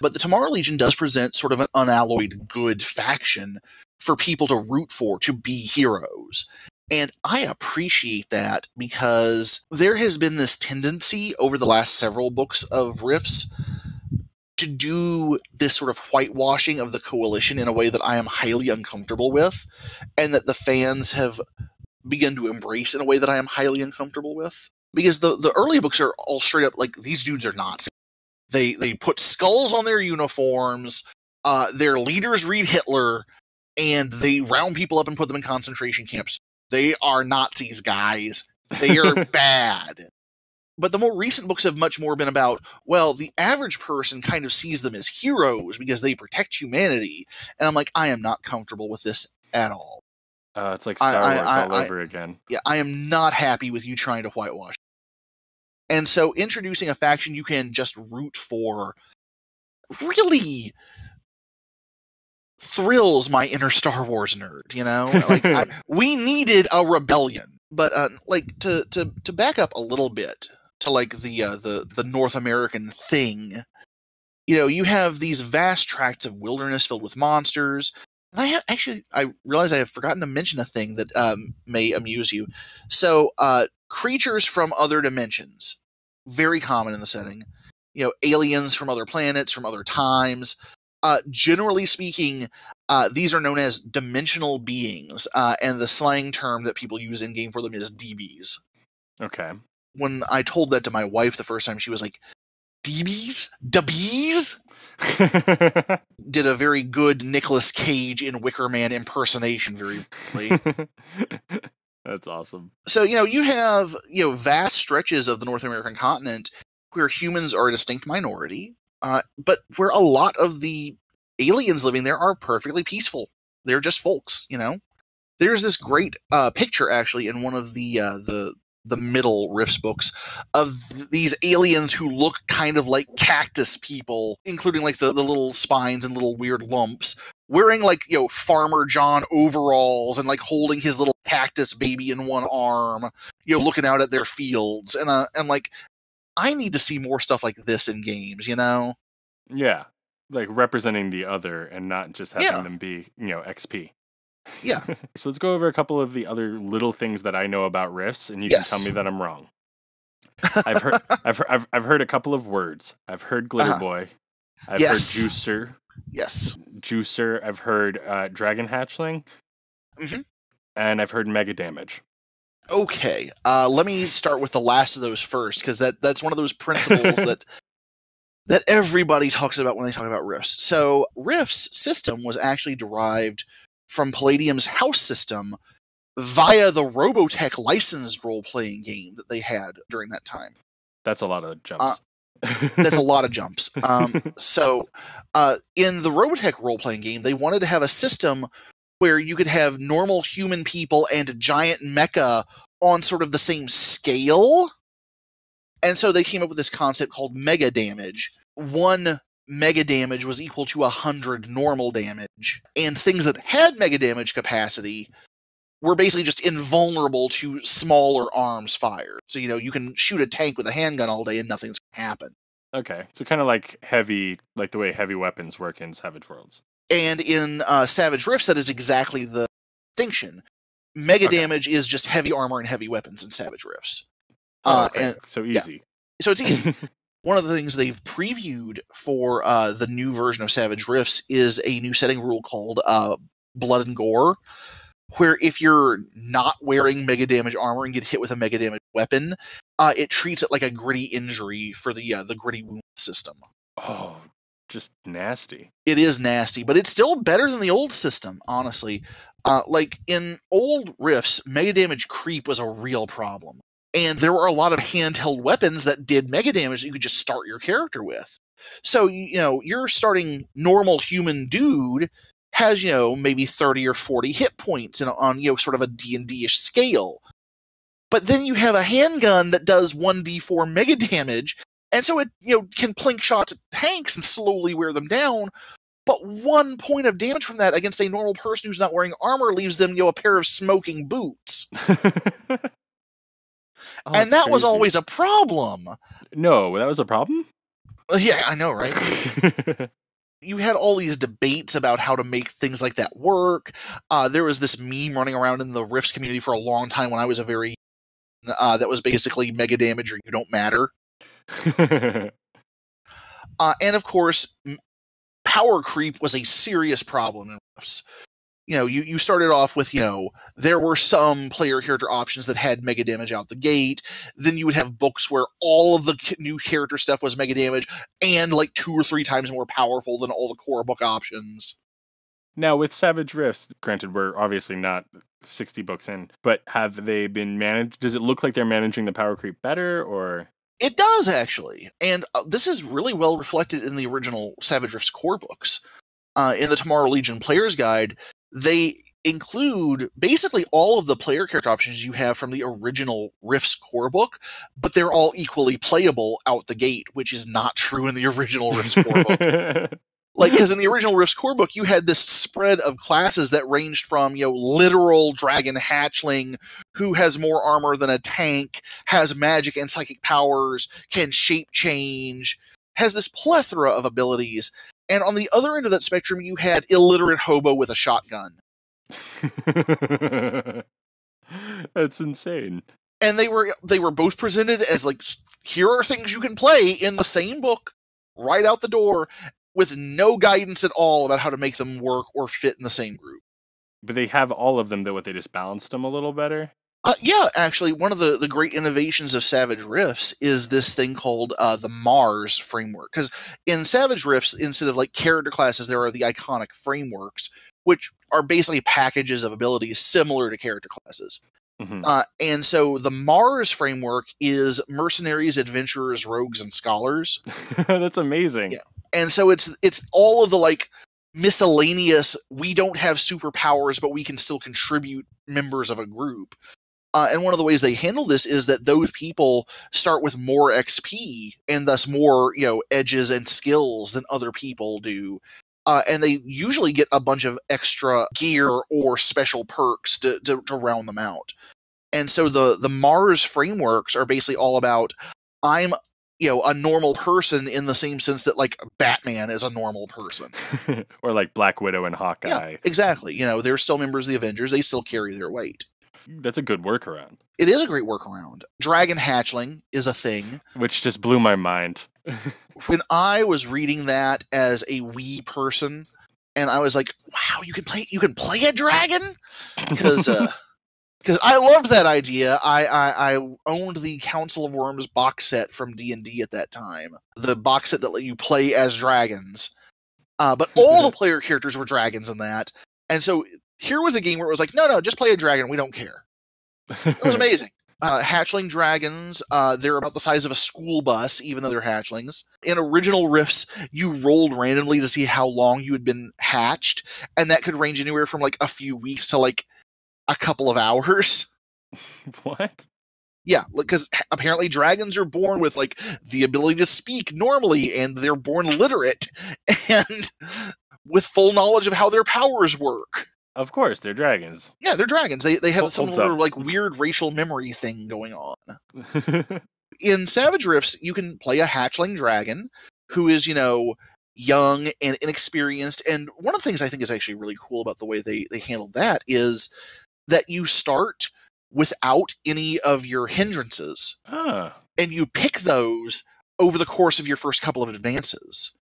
B: But the Tomorrow Legion does present sort of an unalloyed good faction for people to root for, to be heroes. And I appreciate that because there has been this tendency over the last several books of Rifts to do this sort of whitewashing of the coalition in a way that I am highly uncomfortable with, and that the fans have begun to embrace in a way that I am highly uncomfortable with. Because the, the early books are all straight up like these dudes are not. They they put skulls on their uniforms. Uh, their leaders read Hitler, and they round people up and put them in concentration camps. They are Nazis, guys. They are <laughs> bad. But the more recent books have much more been about, well, the average person kind of sees them as heroes because they protect humanity. And I'm like, I am not comfortable with this at all.
A: Uh, it's like Star I, Wars I, I, all over again.
B: Yeah, I am not happy with you trying to whitewash. And so introducing a faction you can just root for really thrills my inner Star Wars nerd, you know? Like I, <laughs> we needed a rebellion. But uh, like to to to back up a little bit to like the uh, the the North American thing. You know, you have these vast tracts of wilderness filled with monsters. And I have, actually I realize I have forgotten to mention a thing that um, may amuse you. So, uh, creatures from other dimensions, very common in the setting. You know, aliens from other planets, from other times. Uh, generally speaking, uh, these are known as dimensional beings, uh, and the slang term that people use in game for them is DBs.
A: Okay
B: when I told that to my wife the first time, she was like, DBs? DBs? <laughs> Did a very good Nicolas Cage in Wicker Man impersonation very <laughs>
A: That's awesome.
B: So, you know, you have, you know, vast stretches of the North American continent where humans are a distinct minority, uh, but where a lot of the aliens living there are perfectly peaceful. They're just folks, you know? There's this great uh, picture actually in one of the uh, the the middle Rifts books of these aliens who look kind of like cactus people, including like the, the little spines and little weird lumps, wearing like, you know, Farmer John overalls and like holding his little cactus baby in one arm, you know, looking out at their fields. And, uh, and like, I need to see more stuff like this in games, you know?
A: Yeah. Like representing the other and not just having yeah. them be, you know, XP.
B: Yeah. <laughs>
A: so let's go over a couple of the other little things that I know about Rifts, and you yes. can tell me that I'm wrong. I've heard, <laughs> I've, I've, I've heard a couple of words. I've heard Glitter uh-huh. Boy. I've yes. heard Juicer.
B: Yes.
A: Juicer. I've heard uh, Dragon Hatchling. Mm-hmm. And I've heard Mega Damage.
B: Okay, uh, let me start with the last of those first, because that that's one of those principles <laughs> that that everybody talks about when they talk about Rifts. So Rifts system was actually derived from Palladium's house system via the Robotech licensed role playing game that they had during that time.
A: That's a lot of jumps.
B: Uh, that's a lot of jumps. <laughs> Um, so, uh, in the Robotech role playing game, they wanted to have a system where you could have normal human people and giant mecha on sort of the same scale. And so they came up with this concept called mega damage. One mega damage was equal to 100 normal damage, and things that had mega damage capacity were basically just invulnerable to smaller arms fire. So, you know, you can shoot a tank with a handgun all day and nothing's to happen.
A: Okay. So, kind of like heavy, like the way heavy weapons work in Savage Worlds.
B: And in uh, Savage Rifts, that is exactly the distinction. Mega okay. damage is just heavy armor and heavy weapons in Savage Rifts.
A: Oh, uh, okay. and, so easy. Yeah.
B: So it's easy. <laughs> one of the things they've previewed for uh, the new version of Savage Rifts is a new setting rule called uh, blood and gore, where if you're not wearing mega damage armor and get hit with a mega damage weapon, uh, it treats it like a gritty injury for the uh, the gritty wound system.
A: Oh, just nasty.
B: It is nasty, but it's still better than the old system, honestly. Uh, like in old Rifts, mega damage creep was a real problem. And there were a lot of handheld weapons that did mega damage that you could just start your character with. So, you know, your starting normal human dude has, you know, maybe 30 or 40 hit points in, on, you know, sort of a D&D-ish scale. But then you have a handgun that does 1d4 mega damage, and so it, you know, can plink shots at tanks and slowly wear them down, but one point of damage from that against a normal person who's not wearing armor leaves them, you know, a pair of smoking boots. <laughs>
A: Oh,
B: and that was always a problem.
A: no. That was a problem.
B: Uh, Yeah, I know, right? <laughs> you had all these debates about how to make things like that work. Uh, there was this meme running around in the Rifts community for a long time when I was a very uh, that was basically mega damage or you don't matter. <laughs> Uh, and of course, power creep was a serious problem in Rifts. You know, you, you started off with, you know, there were some player character options that had mega damage out the gate. Then you would have books where all of the new character stuff was mega damage and like two or three times more powerful than all the core book options.
A: now with Savage Rifts, granted, we're obviously not sixty books in, but have they been managed? Does it look like they're managing the power creep better, or
B: It does actually, and uh, this is really well reflected in the original Savage Rifts core books. Uh, in the Tomorrow Legion Player's Guide, they include basically all of the player character options you have from the original Rifts core book, but they're all equally playable out the gate, which is not <laughs> true in the original Rifts core book. <laughs> like because in the original Rifts core book, you had this spread of classes that ranged from you know literal dragon hatchling who has more armor than a tank, has magic and psychic powers, can shape change, has this plethora of abilities. And on the other end of that spectrum, you had illiterate hobo with a shotgun. <laughs>
A: That's insane.
B: And they were they were both presented as like here are things you can play in the same book right out the door with no guidance at all about how to make them work or fit in the same group.
A: But they have all of them though. What they just balanced them a little better.
B: Uh, yeah, actually, one of the, the great innovations of Savage Rifts is this thing called uh, the Mars framework. Because in Savage Rifts, instead of like character classes, there are the iconic frameworks, which are basically packages of abilities similar to character classes.
A: Mhm.
B: Uh, and so the Mars framework is mercenaries, adventurers, rogues, and scholars. <laughs>
A: That's amazing.
B: Yeah. And so it's it's all of the like miscellaneous. We don't have superpowers, but we can still contribute members of a group. Uh, and one of the ways they handle this is that those people start with more XP and thus more, you know, edges and skills than other people do. Uh, and they usually get a bunch of extra gear or special perks to, to, to round them out. And so the the Mars frameworks are basically all about I'm you know a normal person in the same sense that like Batman is a normal person. <laughs>
A: or like Black Widow and Hawkeye.
B: Yeah, exactly. You know, they're still members of the Avengers. They still carry their weight.
A: That's a good workaround.
B: It is a great workaround. Dragon hatchling is a thing.
A: Which just blew my mind. <laughs>
B: When I was reading that as a wee person, and I was like, "Wow, you can play you can play a dragon," because Uh, <laughs> because I loved that idea. I, I I owned the Council of Wyrms box set from D and D at that time, the box set that let you play as dragons. Uh, but all the <laughs> player characters were dragons in that, and so here was a game where it was like, no, no, just play a dragon. We don't care. It was <laughs> amazing. Uh, hatchling dragons, uh, they're about the size of a school bus, even though they're hatchlings. In original Rifts, you rolled randomly to see how long you had been hatched, and that could range anywhere from like a few weeks to like a couple of hours. <laughs>
A: what?
B: Yeah, because apparently dragons are born with like the ability to speak normally, and they're born literate <laughs> and with full knowledge of how their powers work.
A: Of course, they're dragons.
B: Yeah, they're dragons. They they have
A: Hold-
B: some sort
A: up.
B: of like weird racial memory thing going on. <laughs> in Savage Rifts, you can play a hatchling dragon who is, you know, young and inexperienced. And one of the things I think is actually really cool about the way they, they handled that is that you start without any of your hindrances
A: ah,
B: and you pick those over the course of your first couple of advances.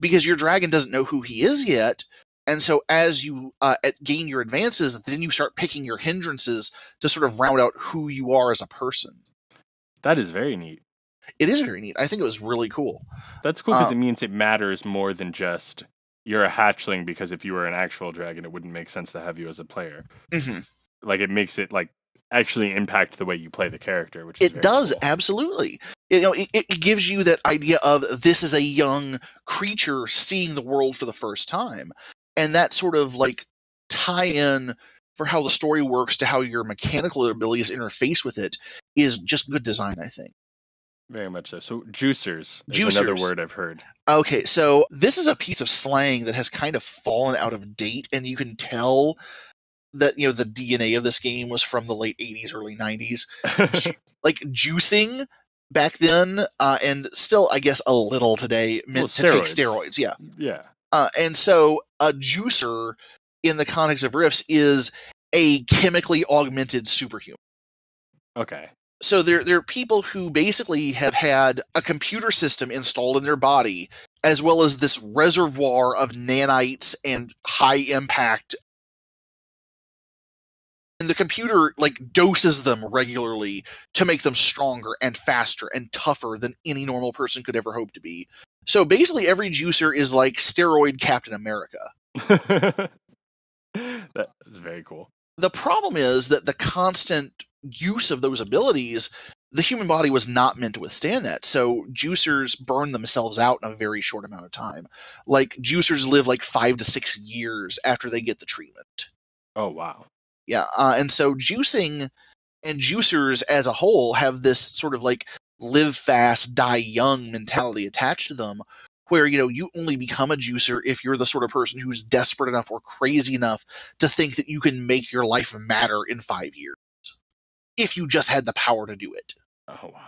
B: Because your dragon doesn't know who he is yet, And so as you uh, gain your advances, then you start picking your hindrances to sort of round out who you are as a person.
A: That is very neat.
B: It is very neat. I think it was really cool.
A: That's cool because
B: Um,
A: it means it matters more than just you're a hatchling. Because if you were an actual dragon, it wouldn't make sense to have you as a player.
B: hmm
A: Like it makes it like actually impact the way you play the character, which is
B: It does
A: cool.
B: absolutely. You know, it, it gives you that idea of this is a young creature seeing the world for the first time, and that sort of like tie in for how the story works to how your mechanical abilities interface with it is just good design. I think.
A: Very much so. So juicers is another word I've heard.
B: Okay, so this is a piece of slang that has kind of fallen out of date, and you can tell that you know the DNA of this game was from the late '80s, early '90s. <laughs> like juicing back then, uh, and still, I guess, a little today meant
A: Well,
B: to take
A: steroids.
B: Yeah,
A: yeah.
B: Uh, and so a juicer in the context of Rifts is a chemically augmented superhuman.
A: Okay.
B: So they're they're people who basically have had a computer system installed in their body, as well as this reservoir of nanites and high impact. And the computer like doses them regularly to make them stronger and faster and tougher than any normal person could ever hope to be. So basically, every juicer is like steroid Captain America. <laughs>
A: that is very cool.
B: the problem is that the constant use of those abilities the human body was not meant to withstand that so juicers burn themselves out in a very short amount of time like juicers live like five to six years after they get the treatment
A: Oh wow.
B: Yeah uh, and so juicing and juicers as a whole have this sort of like live fast die young mentality attached to them where you know you only become a juicer if you're the sort of person who's desperate enough or crazy enough to think that you can make your life matter in five years if you just had the power to do it
A: Oh wow.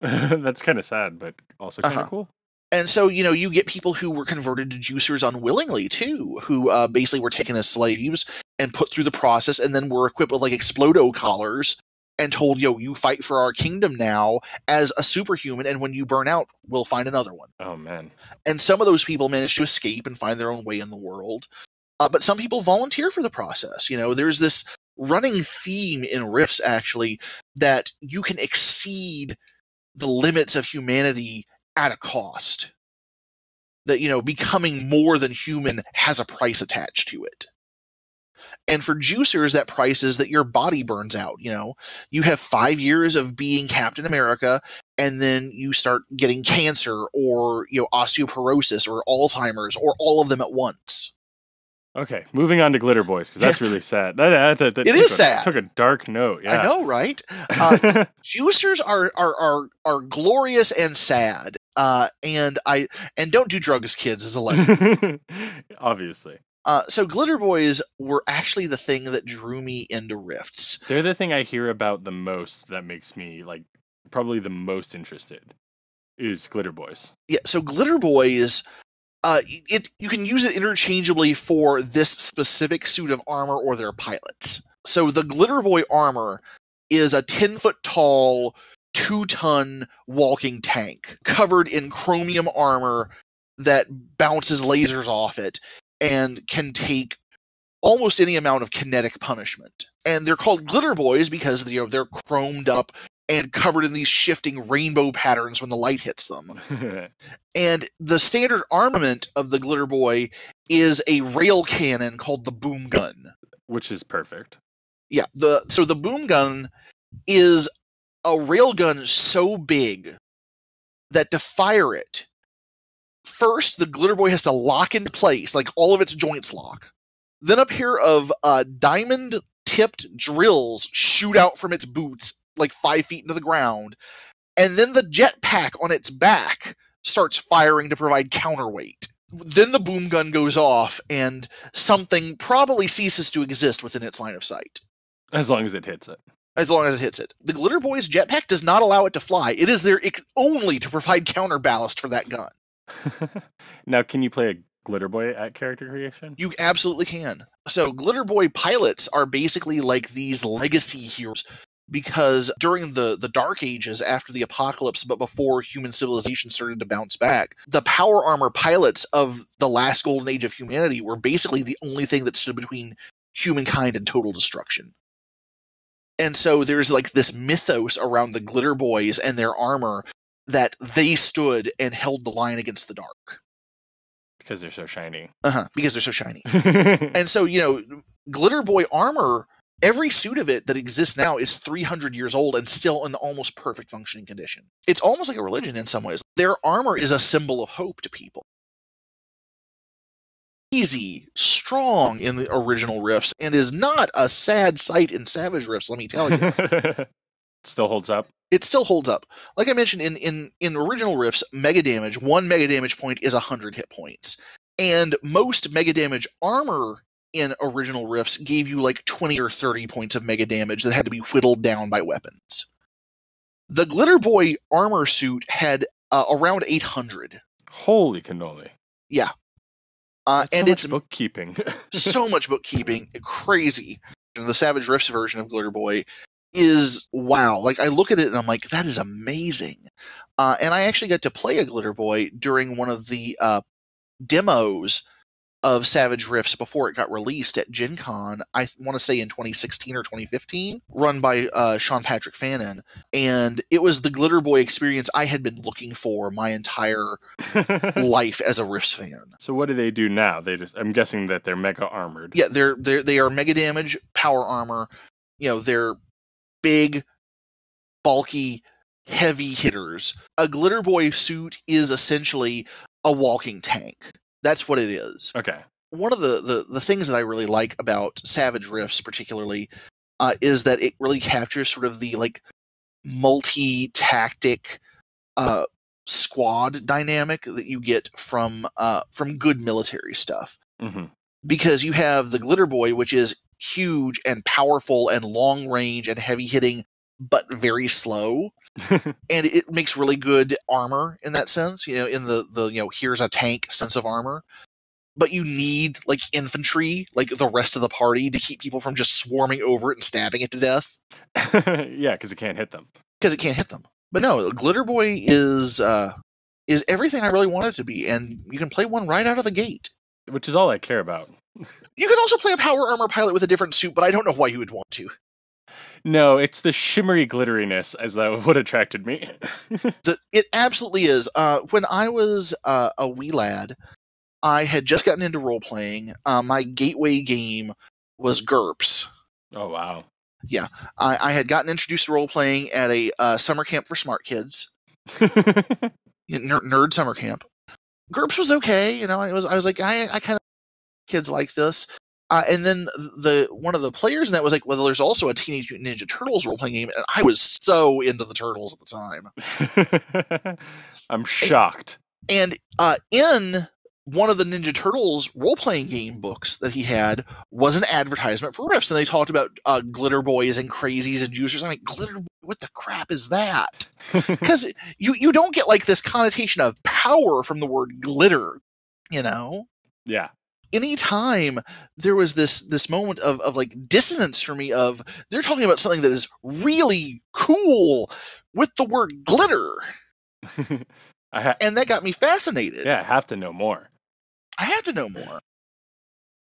A: <laughs> That's kind of sad, but also kind of
B: Uh-huh.
A: cool.
B: And so you know you get people who were converted to juicers unwillingly too who uh, basically were taken as slaves and put through the process and then were equipped with like explodo collars and told yo you fight for our kingdom now as a superhuman and when you burn out we'll find another one
A: Oh man.
B: and some of those people manage to escape and find their own way in the world uh, but some people volunteer for the process you know there's this running theme in rifts actually that you can exceed the limits of humanity at a cost that you know becoming more than human has a price attached to it. And for juicers that price is that your body burns out you know? You have five years of being captain america and then you start getting cancer or you know osteoporosis or alzheimer's or all of them at once
A: Okay, moving on to Glitter Boys because that's <laughs> really sad. That, that, that, that
B: It is
A: a-
B: sad.
A: Took a dark note. Yeah.
B: i know right uh, <laughs> juicers are, are are are glorious and sad uh and i and don't do drugs kids as a lesson <laughs>
A: Obviously,
B: uh so glitter boys were actually the thing that drew me into rifts
A: they're the thing I hear about the most. That makes me like probably the most interested is Glitter Boys.
B: yeah so glitter boys uh it you can use it interchangeably for this specific suit of armor or their pilots. So the glitter boy armor is a 10 foot tall two ton walking tank covered in chromium armor that bounces lasers off it and can take almost any amount of kinetic punishment. And they're called glitter boys because you know they're chromed up and covered in these shifting rainbow patterns when the light hits them. <laughs> And the standard armament of the glitter boy is a rail cannon called the boom gun.
A: Which is perfect.
B: yeah the so the boom gun is a rail gun so big that to fire it first the glitter boy has to lock into place like all of its joints lock. Then a pair of uh, diamond tipped drills shoot out from its boots like five feet into the ground and then the jetpack on its back starts firing to provide counterweight then the boom gun goes off and something probably ceases to exist within its line of sight
A: As long as it hits it.
B: as long as it hits it. The Glitter Boy's jetpack does not allow it to fly. It is there only to provide counterballast for that gun. <laughs>
A: now, can you play a Glitter Boy at character creation?
B: You absolutely can. So Glitter Boy pilots are basically like these legacy heroes because during the the dark ages after the apocalypse but before human civilization started to bounce back the power armor pilots of the last golden age of humanity were basically the only thing that stood between humankind and total destruction. And so there's like this mythos around the glitter boys and their armor that they stood and held the line against the dark.
A: Because they're so shiny.
B: uh-huh because they're so shiny. <laughs> And so you know glitter boy armor every suit of it that exists now is 300 years old and still in almost perfect functioning condition. It's almost like a religion in some ways. Their armor is a symbol of hope to people. Easy strong in the original Rifts and is not a sad sight in savage Rifts let me tell you. <laughs>
A: Still holds up.
B: it still holds up. Like i mentioned in in in original Rifts mega damage one mega damage point is 100 hit points. And most mega damage armor in original Rifts gave you like 20 or 30 points of mega damage that had to be whittled down by weapons the glitter boy armor suit had uh, around 800
A: Holy cannoli.
B: Yeah.
A: Uh,
B: and
A: so
B: it's
A: much bookkeeping. <laughs>
B: so much bookkeeping crazy the savage Rifts version of glitter boy is wow like i look at it and i'm like that is amazing uh, and i actually got to play a glitter boy during one of the uh, demos of savage Rifts before it got released at gen con i want to say in 2016 or 2015 run by uh, Sean Patrick Fannon. And it was the glitter boy experience i had been looking for my entire <laughs> life as a Rifts fan.
A: So what do they do now? They just I'm guessing that they're mega armored.
B: yeah they're they're they are mega damage power armor. You know they're big bulky heavy hitters. A glitter boy suit is essentially a walking tank that's what it is.
A: Okay.
B: one of the the, the things that i really like about savage Rifts particularly uh, is that it really captures sort of the like multi-tactic uh, squad dynamic that you get from uh, from good military stuff.
A: Hmm
B: because you have the glitter boy which is huge and powerful and long range and heavy hitting but very slow and it makes really good armor in that sense you know in the the you know here's a tank sense of armor. But you need like infantry like the rest of the party to keep people from just swarming over it and stabbing it to death. <laughs>
A: Yeah, because it can't hit them.
B: because it can't hit them. But no glitter boy is uh is everything i really want it to be and you can play one right out of the gate.
A: Which is all I care about. <laughs>
B: you can also play a power armor pilot with a different suit but i don't know why you would want to
A: No, it's the shimmery glitteriness as that what attracted me. <laughs>
B: it absolutely is. Uh, when I was uh, a wee lad, I had just gotten into role playing. Uh, my gateway game was GURPS.
A: oh wow.
B: I, I had gotten introduced to role playing at a uh, summer camp for smart kids, <laughs> you ner- nerd summer camp. GURPS was okay, you know. I was I was like I I kind of kids like this. Uh, and then the one of the players in that was like, well, there's also a Teenage Mutant Ninja Turtles role playing game, and I was so into the turtles at the time. <laughs>
A: I'm shocked.
B: And uh, in one of the Ninja Turtles role playing game books that he had was an advertisement for Rifts, and they talked about uh, glitter boys and crazies and juicers. I'm like, glitter, what the crap is that? <laughs> Because you you don't get like this connotation of power from the word glitter, you know.
A: yeah.
B: Anytime there was this this moment of of like dissonance for me of they're talking about something that is really cool with the word glitter, <laughs>
A: I ha-
B: and that got me fascinated.
A: yeah, I have to know more.
B: I have to know more.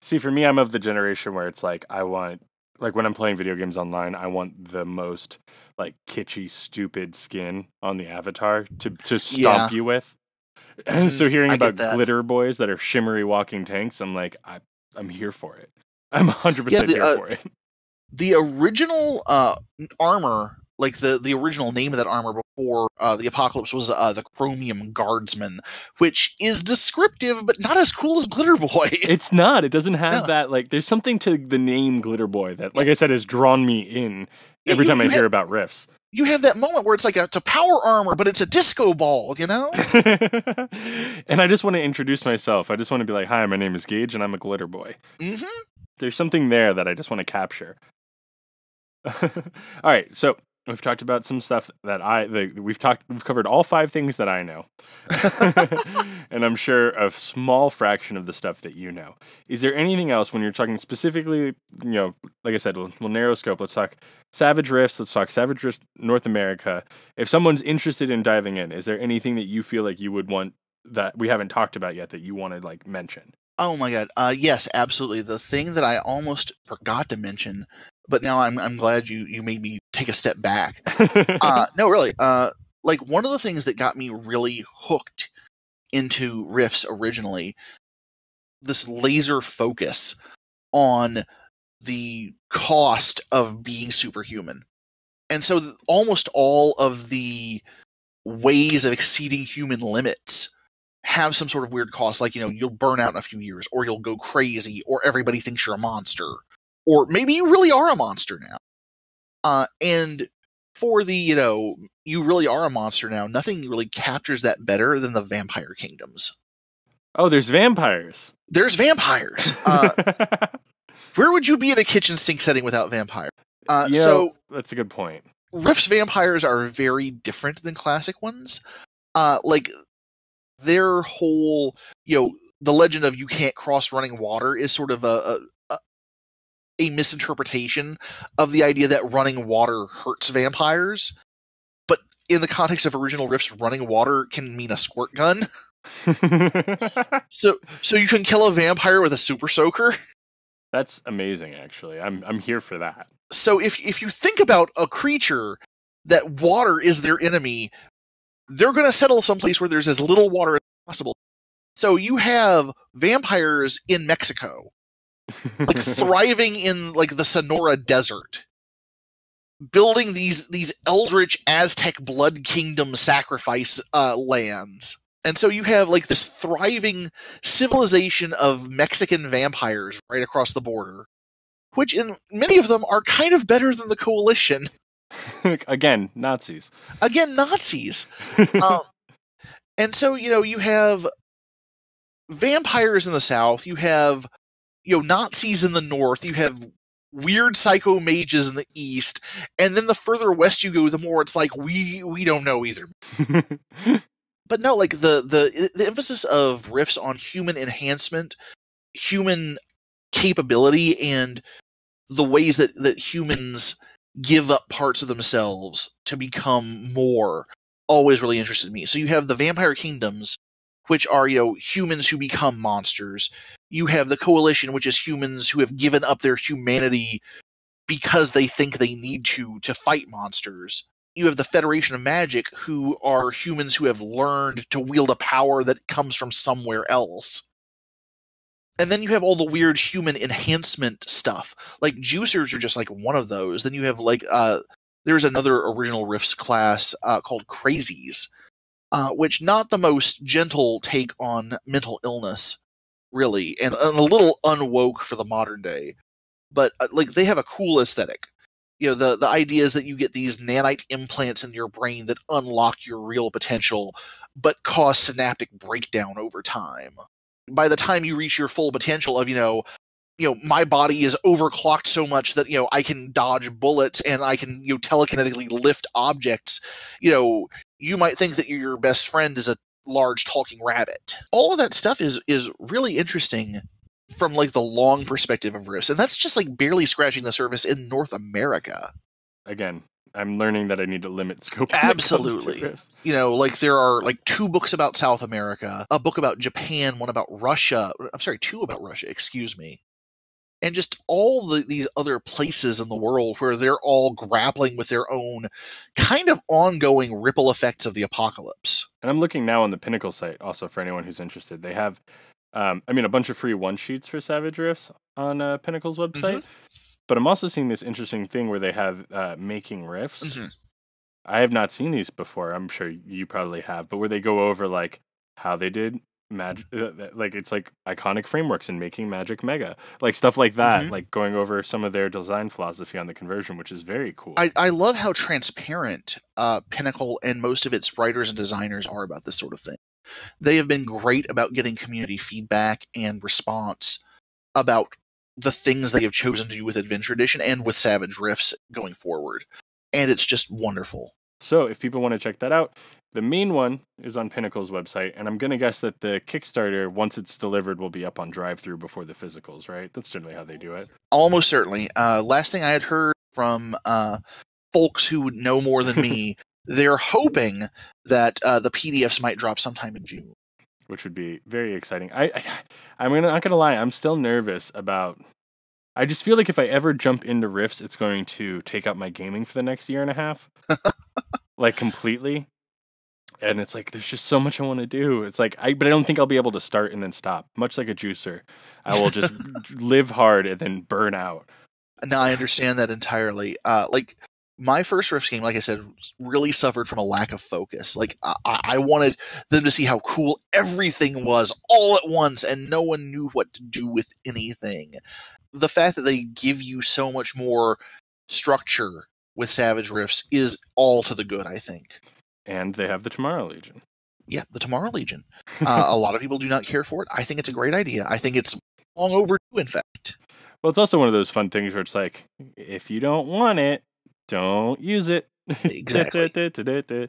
A: See, for me, I'm of the generation where it's like I want, like when I'm playing video games online, I want the most like kitschy, stupid skin on the avatar to to stomp you with. <laughs> And so hearing
B: I
A: about glitter boys that are shimmery walking tanks, I'm like, I, I'm here for it. I'm 100
B: Yeah,
A: percent here
B: uh,
A: for it.
B: the original uh, armor, like the the original name of that armor before uh, the apocalypse was uh, the Chromium Guardsman, which is descriptive but not as cool as Glitter <laughs> Boy.
A: It's not. It doesn't have
B: No.
A: that. Like, there's something to the name Glitter Boy that, like I said, has drawn me in every
B: You-
A: time I hear about Rifts.
B: You have that moment where it's like a, it's a power armor, but it's a disco ball, you know? <laughs>
A: and I just want to introduce myself. I just want to be like, "Hi, my name is Gage, and I'm a Glitter Boy."
B: hmm
A: There's something there that I just want to capture. <laughs> All right, so We've talked about some stuff that I the, we've talked we've covered all five things that I know, <laughs> and I'm sure a small fraction of the stuff that you know. Is there anything else when you're talking specifically? You know, like I said, we'll, we'll narrow scope. Let's talk Savage Rifts. Let's talk Savage Rifts North America. If someone's interested in diving in, is there anything that you feel like you would want that we haven't talked about yet that you want to like mention?
B: Oh my god. Uh, yes, absolutely. The thing that I almost forgot to mention, but now I'm I'm glad you you made me take a step back. <laughs> uh, <laughs> no, really. Uh, like one of the things that got me really hooked into Rifts originally, this laser focus on the cost of being superhuman. And so th- almost all of the ways of exceeding human limits have some sort of weird cost, like, you know, you'll burn out in a few years, or you'll go crazy, or everybody thinks you're a monster, or maybe you really are a monster now. Uh, and for the, you know, you really are a monster now, nothing really captures that better than the vampire kingdoms.
A: oh, there's vampires.
B: There's vampires. <laughs> Uh, where would you be in a kitchen sink setting without vampire? Uh,
A: know,
B: so
A: that's a good point.
B: Rift's vampires are very different than classic ones. Uh, like their whole, you know, the legend of you can't cross running water is sort of a, a misinterpretation of the idea that running water hurts vampires. But in the context of original Rifts, running water can mean a squirt gun. <laughs> <laughs> So so you can kill a vampire with a super soaker.
A: that's amazing. Actually, I'm I'm here for that.
B: so if if you think about a creature that water is their enemy, they're going to settle someplace where there's as little water as possible. So you have vampires in Mexico, like <laughs> thriving in like the Sonora Desert, building these these eldritch Aztec blood kingdom sacrifice uh, lands. And so you have like this thriving civilization of Mexican vampires right across the border, which in many of them are kind of better than the coalition. <laughs>
A: Again, Nazis.
B: Again, Nazis. <laughs> um, and so you know you have vampires in the south you have you know nazis in the north you have weird psycho mages in the east and then the further west you go the more it's like we we don't know either. <laughs> But no like the the the emphasis of Rifts on human enhancement human capability and the ways that that humans give up parts of themselves to become more always really interested me. So you have the vampire kingdoms which are you know humans who become monsters you have the coalition which is humans who have given up their humanity because they think they need to to fight monsters. You have the federation of magic who are humans who have learned to wield a power that comes from somewhere else. And then you have all the weird human enhancement stuff. Like juicers are just like one of those. Then you have like uh there's another original Rifts class uh, called crazies uh, which not the most gentle take on mental illness really and, and a little unwoke for the modern day but uh, like they have a cool aesthetic. You know the the idea is that you get these nanite implants in your brain that unlock your real potential but cause synaptic breakdown over time. By the time you reach your full potential of you know you know my body is overclocked so much that you know i can dodge bullets and i can you know telekinetically lift objects you know you might think that your best friend is a large talking rabbit all of that stuff is is really interesting from like the long perspective of rifts and that's just like barely scratching the surface in north america
A: Again, I'm learning that I need to limit scope. when it comes to
B: Absolutely. You know like there are like two books about south america a book about japan one about russia i'm sorry two about russia excuse me and just all the, these other places in the world where they're all grappling with their own kind of ongoing ripple effects of the apocalypse
A: And I'm looking now on the Pinnacle site also for anyone who's interested. They have, um, I mean, a bunch of free one sheets for Savage Rifts on uh, Pinnacle's website. But I'm also seeing this interesting thing where they have uh, making Rifts.
B: Mhm.
A: I have not seen these before. I'm sure you probably have, but where they go over like how they did magic, uh, like it's like iconic frameworks in making Magic Mega, like stuff like that,
B: Mhm.
A: like going over some of their design philosophy on the conversion, which is very cool.
B: I, I love how transparent uh, Pinnacle and most of its writers and designers are about this sort of thing. They have been great about getting community feedback and response about the things they have chosen to do with Adventure Edition and with Savage Rifts going forward. and it's just wonderful.
A: So if people want to check that out, the main one is on Pinnacle's website, and I'm gonna guess that the Kickstarter, once it's delivered, will be up on drive through before the physicals, right? That's generally how they do it.
B: Almost certainly. Uh, last thing I had heard from uh, folks who would know more than me, <laughs> they're hoping that uh, the PDFs might drop sometime in June.
A: Which would be very exciting. I, I I'm gonna not gonna lie, I'm still nervous about I just feel like if I ever jump into Rifts, it's going to take up my gaming for the next year and a half. <laughs> like completely. And it's like there's just so much I want to do. It's like I but I don't think I'll be able to start and then stop. Much like a juicer. I will just <laughs> live hard and then burn out.
B: Now I understand that entirely. Uh, like my first Rifts game, like I said, really suffered from a lack of focus. Like I, I wanted them to see how cool everything was all at once, and no one knew what to do with anything. The fact that they give you so much more structure with Savage Rifts is all to the good, I think.
A: And they have the Tomorrow Legion.
B: Yeah, the Tomorrow Legion. <laughs> Uh, a lot of people do not care for it. I think it's a great idea. I think it's long overdue, in fact.
A: Well, it's also one of those fun things where it's like, if you don't want it, don't use it.
B: Exactly. <laughs>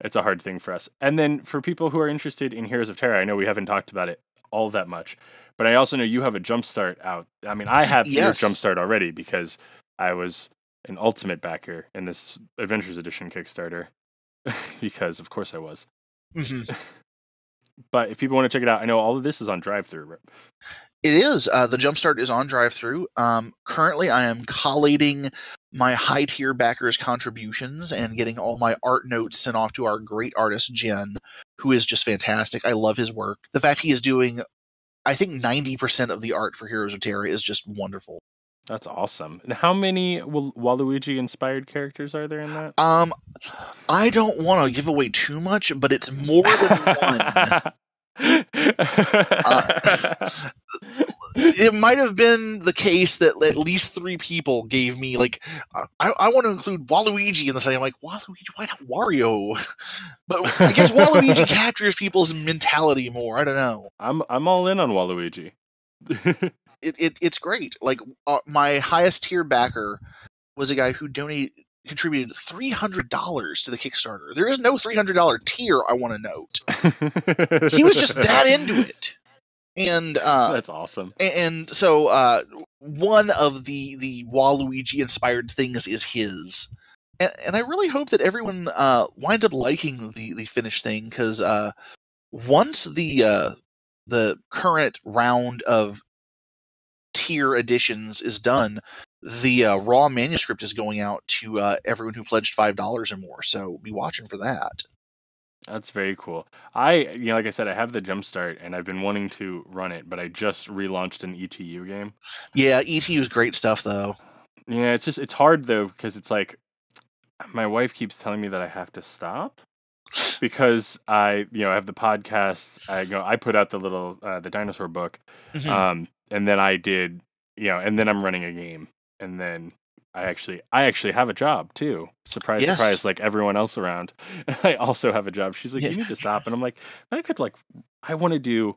A: it's a hard thing for us. And then for people who are interested in Heroes of Terra, I know we haven't talked about it all that much, but I also know you have a jumpstart out. I mean, I have
B: Yes.
A: your jumpstart already because I was an ultimate backer in this Adventures Edition Kickstarter. <laughs> because of course I was.
B: Mhm. <laughs>
A: But if people want to check it out, I know all of this is on drive through.
B: It is. Uh, the Jumpstart is on drive through. Um, currently, I am collating my high tier backers' contributions and getting all my art notes sent off to our great artist, Jen, who is just fantastic. I love his work. The fact he is doing, I think, 90% of the art for Heroes of Terra is just wonderful.
A: That's awesome. And how many Waluigi inspired characters are there in that?
B: Um, I don't want to give away too much, but it's more than one. <laughs> <laughs> it might have been the case that at least three people gave me like uh, I, I want to include Waluigi in the setting. I'm like Waluigi, why not Wario? <laughs> But I guess Waluigi captures people's mentality more. I don't know.
A: I'm I'm all in on Waluigi.
B: It, it it's great. Like uh, my highest tier backer was a guy who donated contributed three hundred dollars to the Kickstarter. There is no three hundred dollar tier. I want to note. He was just that into <laughs> it, and uh,
A: That's awesome.
B: And so uh, one of the the Waluigi inspired things is his, and, and I really hope that everyone uh, winds up liking the the finished thing because uh, once the uh, the current round of tier editions is done, the uh, raw manuscript is going out to uh, everyone who pledged five dollars or more. So be watching for that.
A: That's very cool. I, you know, like I said, I have the jumpstart and I've been wanting to run it, but I just relaunched an ETU game.
B: Yeah, ETU is great stuff though.
A: Yeah, it's just it's hard though because it's like my wife keeps telling me that I have to stop because I, you know, I have the podcast. I go, I put out the little uh, the dinosaur book,
B: Mhm.
A: um, and then I did, you know, and then I'm running a game, and then I actually, I actually have a job too. Surprise,
B: Yes.
A: surprise! Like everyone else around, <laughs> I also have a job. She's like,
B: Yeah.
A: you need to stop, and I'm like, I could like, I want to do.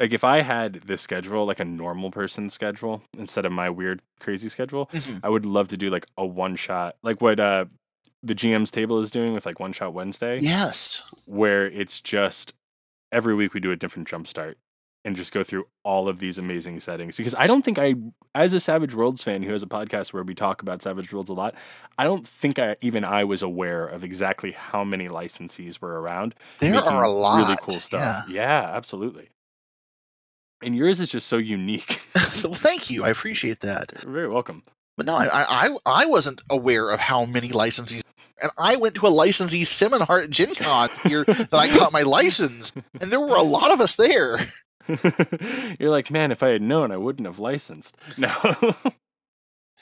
A: Like if I had this schedule, like a normal person schedule, instead of my weird, crazy schedule,
B: Mhm.
A: I would love to do like a one shot, like what uh, the GM's table is doing with like one shot Wednesday
B: Yes.
A: where it's just every week we do a different jump start and just go through all of these amazing settings because I don't think I as a Savage Worlds fan who has a podcast where we talk about Savage Worlds a lot, I don't think I even I was aware of exactly how many licensees were around.
B: There are a lot.
A: really cool stuff. Yeah, absolutely. And yours is just so unique. <laughs>
B: well, thank you. I appreciate that.
A: You're very welcome.
B: But no, I, I I- wasn't aware of how many licensees. And I went to a licensee Simonheart Gen Con here that I got my license, and there were a lot of us there. <laughs>
A: You're like, man, if I had known, I wouldn't have licensed. <laughs> No.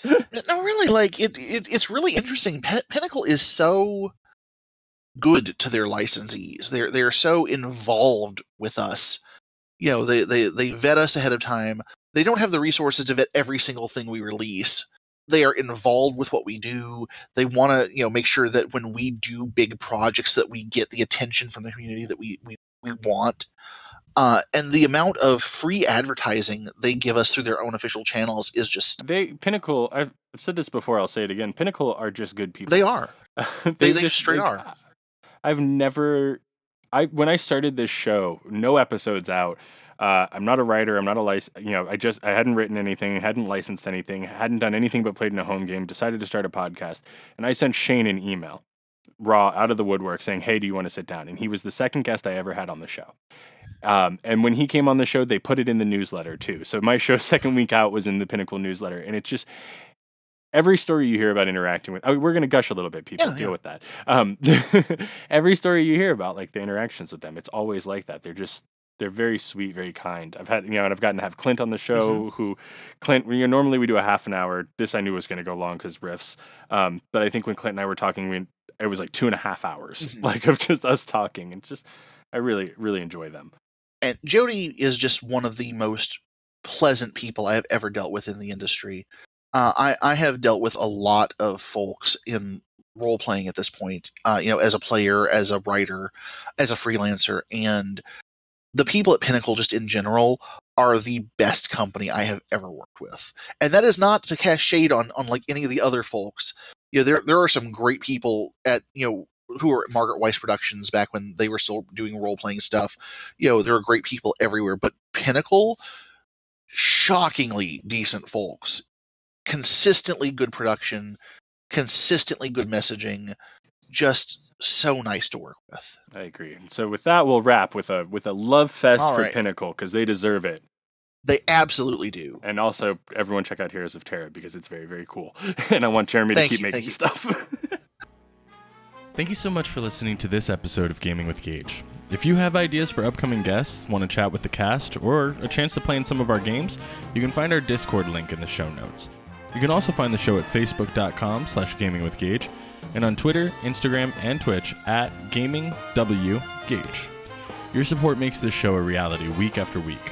B: No, really, like it, it it's really interesting. Pin- Pinnacle is so good to their licensees. They're they're so involved with us. You know, they they they vet us ahead of time. They don't have the resources to vet every single thing we release. They are involved with what we do. They want to, you know, make sure that when we do big projects that we get the attention from the community that we we, we want. Uh, and the amount of free advertising they give us through their own official channels is just
A: They Pinnacle. I've I've said this before. I'll say it again. Pinnacle are just good people.
B: they are. <laughs>
A: they,
B: They, they just straight are.
A: I've never. I when I started this show, no episodes out. Uh, I'm not a writer. I'm not a license. You know, I just I hadn't written anything, hadn't licensed anything, hadn't done anything but played in a home game. Decided to start a podcast, and I sent Shane an email, raw out of the woodwork, saying, "Hey, do you want to sit down?" And he was the second guest I ever had on the show. Um, and when he came on the show, they put it in the newsletter too. So my show <laughs> second week out was in the Pinnacle newsletter, and it's just every story you hear about interacting with. I mean, we're going to gush a little bit. People
B: Yeah,
A: deal
B: yeah.
A: with that. Um, <laughs> every story you hear about, like the interactions with them, it's always like that. They're just they're very sweet, very kind. I've had you know, and I've gotten to have Clint on the show.
B: Mm-hmm.
A: Who Clint? You know, normally we do a half an hour. This I knew was going to go long because Rifts. Um, but I think when Clint and I were talking, we it was like two and a half hours,
B: Mhm. <laughs>
A: like of just us talking, and just I really really enjoy them.
B: And Jody is just one of the most pleasant people I have ever dealt with in the industry. Uh, I, I have dealt with a lot of folks in role playing at this point, uh, you know, as a player, as a writer, as a freelancer, and the people at Pinnacle, just in general, are the best company I have ever worked with. And that is not to cast shade on on like any of the other folks. You know, there there are some great people at you know who were at Margaret Weis Productions back when they were still doing role playing stuff. You know, there are great people everywhere, but Pinnacle, shockingly decent folks, consistently good production, consistently good messaging, just so nice to work with.
A: I agree. And so with that, we'll wrap with a with a love fest
B: All
A: for
B: right.
A: Pinnacle because they deserve it.
B: They absolutely do.
A: And also, everyone check out Heroes of Terra because it's very, very cool. <laughs> and I want Jeremy
B: Thank
A: to keep
B: you,
A: making stuff. <laughs> Thank you so much for listening to this episode of Gaming with Gage. If you have ideas for upcoming guests, want to chat with the cast, or a chance to play in some of our games, you can find our Discord link in the show notes. You can also find the show at facebook.com slash gamingwithgage and on Twitter, Instagram, and Twitch at GamingWGage. Your support makes this show a reality week after week.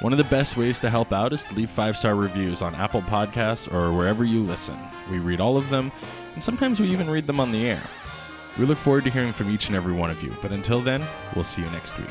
A: One of the best ways to help out is to leave five star reviews on Apple Podcasts or wherever you listen. We read all of them, and sometimes we even read them on the air. We look forward to hearing from each and every one of you, but until then, we'll see you next week.